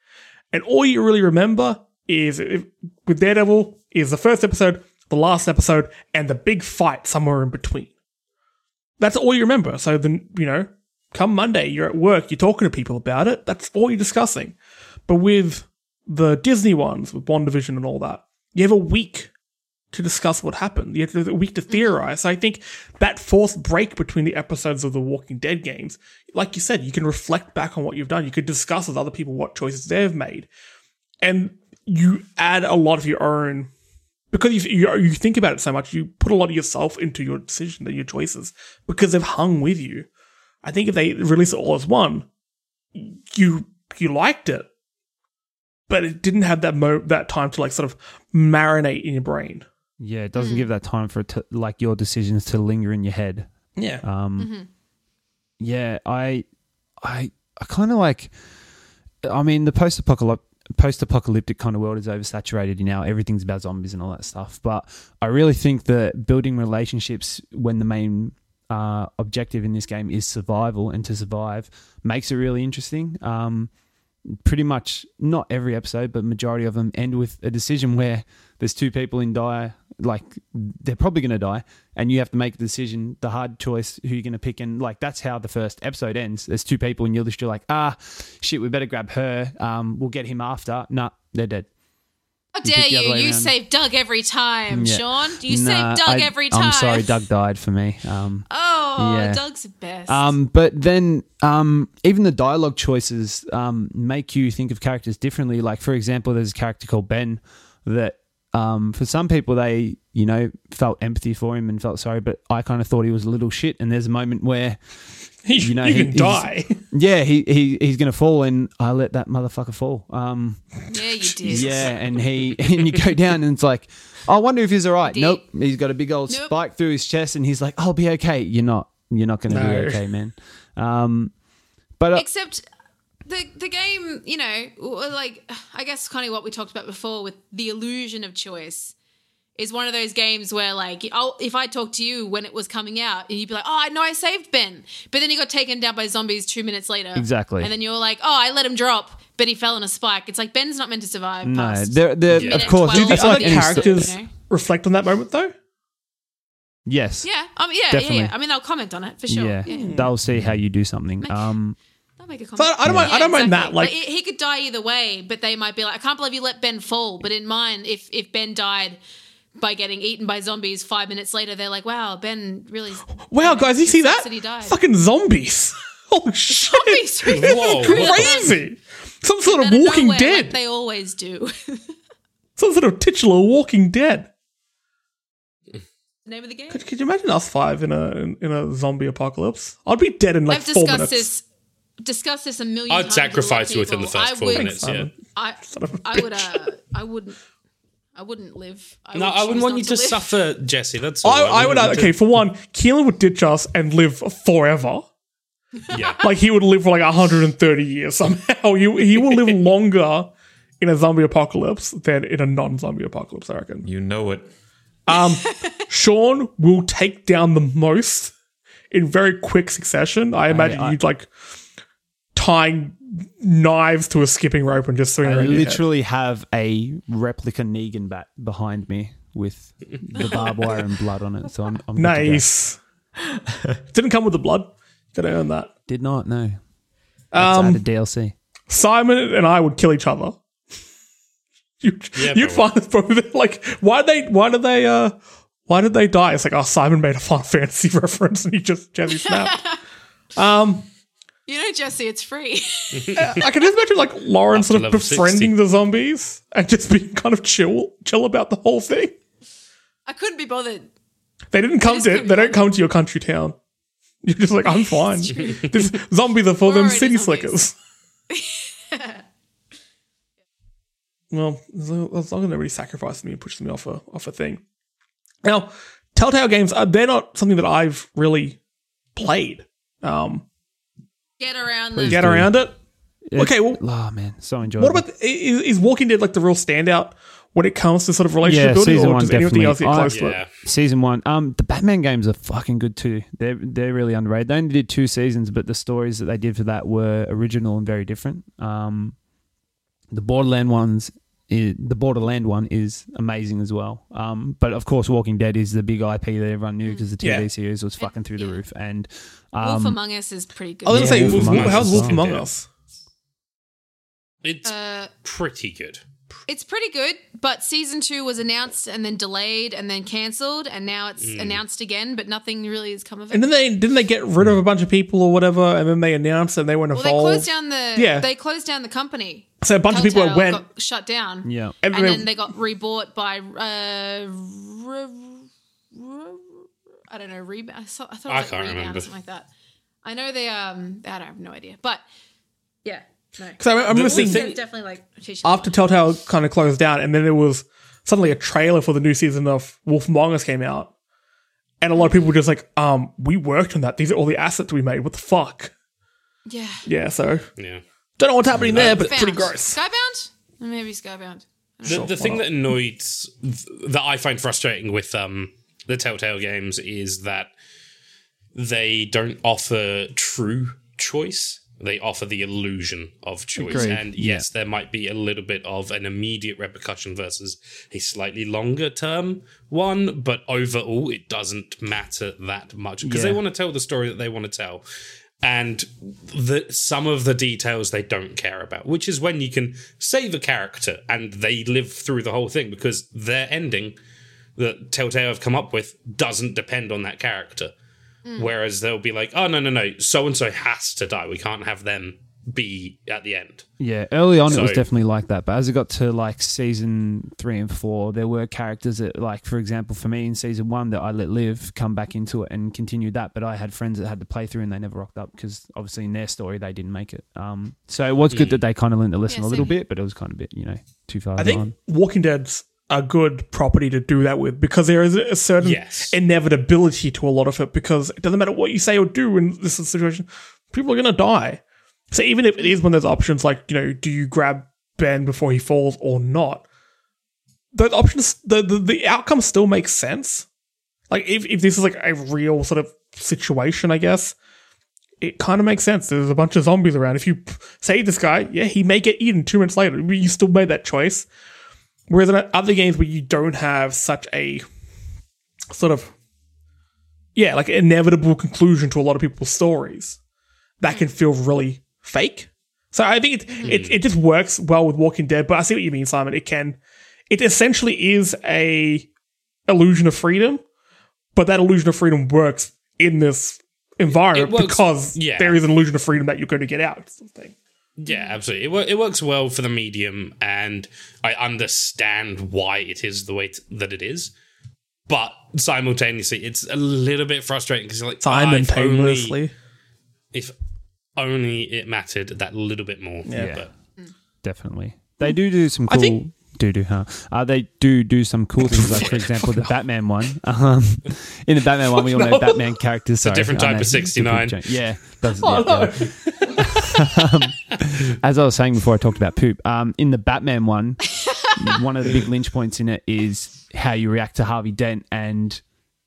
And all you really remember is if, with Daredevil is the first episode, the last episode, and the big fight somewhere in between. That's all you remember. So then, you know, come Monday, you're at work, you're talking to people about it. That's all you're discussing. But with the Disney ones, with WandaVision and all that, you have a week to discuss what happened. You have a week to theorize. So I think that forced break between the episodes of the Walking Dead games, like you said, you can reflect back on what you've done. You could discuss with other people what choices they've made. And you add a lot of your own because you, you you think about it so much, you put a lot of yourself into your decision and your choices because they've hung with you. I think if they release it all as one, you you liked it, but it didn't have that mo- that time to like sort of marinate in your brain. Yeah, it doesn't give that time for it to, like your decisions to linger in your head. Yeah, Um, Yeah, I, I, I kind of like. I mean, the post-apocalyptic post-apocalyptic kind of world is oversaturated now. Everything's about zombies and all that stuff. But I really think that building relationships when the main uh, objective in this game is survival and to survive makes it really interesting. Um, pretty much not every episode, but majority of them end with a decision where there's two people in dire, like they're probably going to die, and you have to make a decision, the hard choice, who you're going to pick, and like that's how the first episode ends. There's two people, and you're just like, ah, shit, we better grab her. Um, we'll get him after. Nah, they're dead. How dare you? You around. save Doug every time, Yeah. Sean. You Nah, save Doug I- every time. I'm sorry, Doug died for me. Um, Oh, Yeah. Doug's best. Um, but then um, even the dialogue choices um, make you think of characters differently. Like for example, there's a character called Ben that um, for some people they you know felt empathy for him and felt sorry, but I kind of thought he was a little shit. And there's a moment where you, you know, you he- can he's- die. yeah he, he he's gonna fall and I let that motherfucker fall. Um, yeah, you did. yeah, and he and you go down and it's like. I wonder if he's all right. Did- Nope, he's got a big old Nope. spike through his chest, and he's like, "I'll be okay." You're not. You're not going to No. be okay, man. Um, but uh, Except the the game, you know, like I guess kind of what we talked about before with the illusion of choice is one of those games where like I'll, if I talk to you when it was coming out and you'd be like, "Oh, I know I saved Ben," but then he got taken down by zombies two minutes later. Exactly. And then you're like, "Oh, I let him drop." But he fell in a spike. It's like Ben's not meant to survive. No, they're, they're, minute of course. Do it's the other any characters you know? reflect on that moment though? yes. Yeah, um, yeah, yeah, Definitely. yeah. I mean, they'll comment on it for sure. Yeah. Yeah. they'll see how you do something. Um, They'll make a comment. I, I don't mind. I don't mind that. Like, he he could die either way, but they might be like, I can't believe you let Ben fall. But in mine, if if Ben died by getting eaten by zombies five minutes later, they're like, wow, Ben really. wow, guys, you see that? that he died. Fucking zombies. oh, shit! Zombies Whoa, through the what the- fence Crazy! Some sort of Walking nowhere, Dead. like they always do. Some sort of titular Walking Dead. Name of the game. Could, could you imagine us five in a in, in a zombie apocalypse? I'd be dead in like I've four discussed minutes. this. Discussed this a million I'd times. with a lot sacrifice you within the first I four would, minutes. Yeah. Simon. I, of a I would. Uh, I wouldn't. I wouldn't live. I No, would I wouldn't want you to live. suffer, Jesse. That's all. I, I would wouldn't okay. For one, Keelan would ditch us and live forever. Yeah. Like he would live for like 130 years somehow. He he will live longer in a zombie apocalypse than in a non-zombie apocalypse. I reckon. You know it. Um, Sean will take down the most in very quick succession. I imagine I- you'd like tying knives to a skipping rope and just swinging I around your head. literally have a replica Negan bat behind me with the barbed wire and blood on it. So I'm, I'm good go. Nice. Didn't come with the blood. Did I earn that. Did not know. That's Um, added DLC. Simon and I would kill each other. You, Yeah, you'd find this probably like why they why did they uh why did they die? It's like oh Simon made a Final Fantasy reference and he just Jesse snapped. um, You know, Jesse, it's free. I can just imagine like Lauren Up to sort of level befriending 60. the zombies and just being kind of chill chill about the whole thing. I couldn't be bothered. They didn't come just to couldn't they don't come to your country town. You're just like I'm fine. this zombies are for We're them already city zombies. slickers. Well, as long as long as nobody sacrifices me and pushes me off a off a thing. Now, Telltale games are they're not something that I've really played. Um, Get around Please the. get around it. It's- okay, well- oh man, so enjoyable. What about is, is Walking Dead like the real standout when it comes to sort of relationship Yeah, building, season or one does anything definitely. else get close to Yeah. it? season one? Um, the Batman games are fucking good too. They're they're really underrated. They only did two seasons, but the stories that they did for that were original and very different. Um, the Borderland ones. I the Borderland one is amazing as well. Um, but of course, Walking Dead is the big IP that everyone knew because the TV Yeah. series was fucking through the yeah. roof. And Wolf um, Among Us is pretty good. I was gonna Yeah, say, Wolf Wolf- Among Us how's Wolf. Among Yeah. Us? It's Uh, pretty good. It's pretty good, but season two was announced and then delayed and then cancelled, and now it's Hmm. announced again, but nothing really has come of it. And then they didn't they get rid of a bunch of people or whatever, and then they announced and they weren't well, they closed down the. Yeah. They closed down the company. so a bunch of people went. got shut down. yeah, And and then- then they got rebought by uh, R- R- I don't know. Re- I, saw, I thought it I was like can't Rebound remember. something like that. I know they um. I don't have no idea, but yeah, no. Because I, I remember The seeing thing- definitely like after Telltale kind of closed down, and then there was suddenly a trailer for the new season of Wolf Among Us came out, and a lot of people were just like, um, we worked on that. These are all the assets we made. What the fuck? yeah. Yeah, so Yeah. don't know what's happening there, but Bound. pretty gross. Skybound? Maybe Skybound. The, the thing that annoys that I find frustrating with um the Telltale games is that they don't offer true choice. They offer the illusion of choice. Agreed. And yes, there might be a little bit of an immediate repercussion versus a slightly longer term one, but overall, it doesn't matter that much because they want to tell the story that they want to tell. And the, some of the details they don't care about, which is when you can save a character and they live through the whole thing because their ending that Telltale have come up with doesn't depend on that character. Whereas they'll be like, oh, no, no, no, so and so has to die. We can't have them be at the end. Yeah, early on it was definitely like that, but as it got to like season three and four, there were characters that, like for example, for me in season one, that I let live come back into it and continued that. But I had friends that had to play through and they never rocked up because obviously in their story they didn't make it. Um, so it was good that they kind of learned to listen Yeah, a little bit, but it was kind of a bit, you know, too far I think gone. Walking Dead's a good property to do that with because there is a certain Yes. inevitability to a lot of it because it doesn't matter what you say or do in this situation, people are going to die. So even if it is one of those options, like, you know, do you grab Ben before he falls or not? Those options, the, the, the outcome still makes sense. Like, if, if this is like a real sort of situation, I guess, it kind of makes sense. There's a bunch of zombies around. If you save this guy, yeah, he may get eaten two minutes later. You still made that choice. Whereas in other games where you don't have such a sort of yeah, like inevitable conclusion to a lot of people's stories, that can feel really fake. So I think it, it hmm. it just works well with Walking Dead. But I see what you mean, Simon. It can, it essentially is a illusion of freedom, but that illusion of freedom works in this environment because yeah. there is an illusion of freedom that you're going to get out. Sort of thing. Yeah, absolutely. It, wor- it works well for the medium, and I understand why it is the way t- that it is. But simultaneously, it's a little bit frustrating because like ah, if only, Simultaneously. if only it mattered that little bit more. Yeah. But Definitely. They do do some I cool. think- do do huh? Uh, they do do some cool things, like for example, the Batman one. Um, in the Batman one, we all know no. Batman characters. Sorry, different type know, of 69. Yeah, that's, Oh, yeah, no. yeah. Um, as I was saying before, I talked about poop. Um, in the Batman one, one of the big lynch points in it is how you react to Harvey Dent and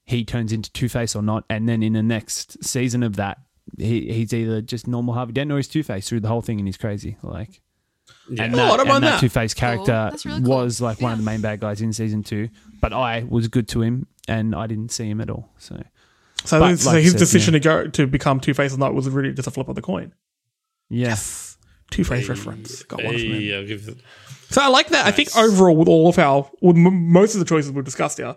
he turns into Two Face or not. And then in the next season of that, he, he's either just normal Harvey Dent or he's Two Face through the whole thing, and he's crazy. Like, and Oh, that, I don't mind and that that. Two Face character That's really cool. was like one of the main bad guys in season two. But I was good to him, and I didn't see him at all. So So, But so like his said, decision to go to become Two Face or not was really just a flip of the coin. Yes, Two Face reference. Got one from him. hey, I'll give So I like that. I think overall, with all of our, with m- most of the choices we've discussed here,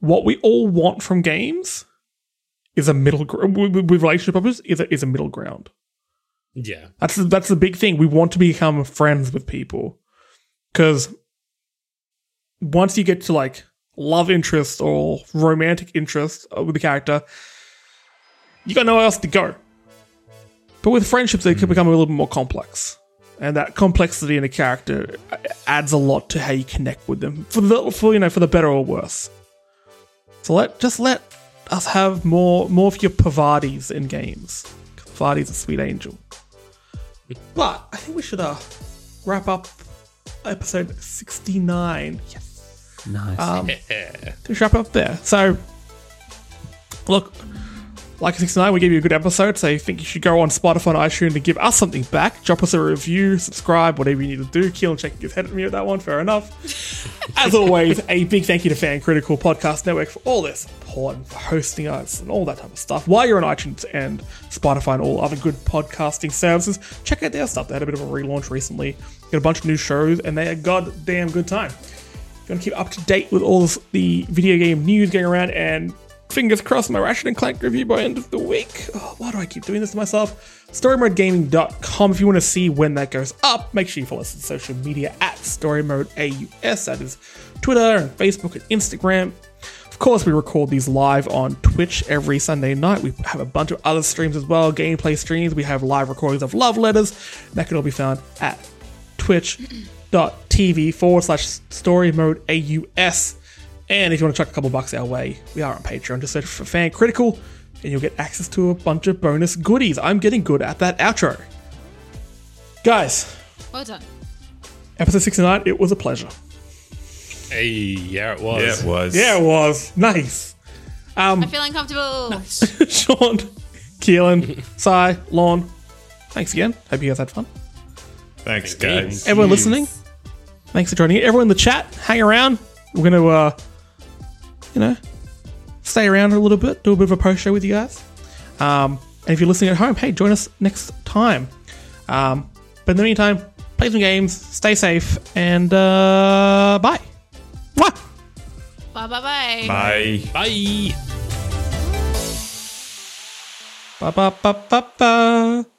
what we all want from games is a middle gr- with, with relationship problems is a, is a middle ground. Yeah, That's the, that's the big thing. We want to become friends with people because once you get to like love interest or romantic interest uh, with the character, you got nowhere else to go. But with friendships, they can become a little bit more complex, and that complexity in a character uh, adds a lot to how you connect with them for the for you know for the better or worse. So let just let us have more more of your Parvatis in games. Parvati's a sweet angel. But I think we should uh, wrap up episode 69. Yes. nice. Um, to wrap up there. So, look, like 69, we gave you a good episode, so you think you should go on Spotify and iTunes and give us something back. Drop us a review, subscribe, whatever you need to do. Keelan checking his head at me with that one, fair enough. As always, a big thank you to Fan Critical Podcast Network for all their support and for hosting us and all that type of stuff. While you're on iTunes and Spotify and all other good podcasting services, check out their stuff. They had a bit of a relaunch recently. Got a bunch of new shows, and they are goddamn good time. If you want to keep up to date with all the video game news going around, and fingers crossed my Ratchet and Clank review by end of the week. Oh, why do I keep doing this to myself? StoryModeGaming.com. If you want to see when that goes up, make sure you follow us on social media at StoryModeAUS. That is Twitter and Facebook and Instagram. Of course, we record these live on Twitch every Sunday night. We have a bunch of other streams as well, gameplay streams. We have live recordings of love letters. That can all be found at twitch.tv forward slash story mode AUS. And if you want to chuck a couple bucks our way, we are on Patreon. Just search for Fan Critical, and you'll get access to a bunch of bonus goodies. I'm getting good at that outro. Guys, Well done. episode 69, it was a pleasure. hey, yeah, it was. Yeah, it was. Yeah, it was. Nice. I'm feeling comfortable. Sean, Keelan, Si, Lon, thanks again. Hope you guys had fun. Thanks, guys. Everyone listening, thanks for joining. Everyone in the chat, hang around. We're going to, uh, you know, stay around a little bit, do a bit of a post show with you guys. Um, and if you're listening at home, hey, join us next time. Um, but in the meantime, play some games, stay safe, and uh, bye. Mwah! Bye bye bye. Bye. Bye. Ba ba ba ba ba.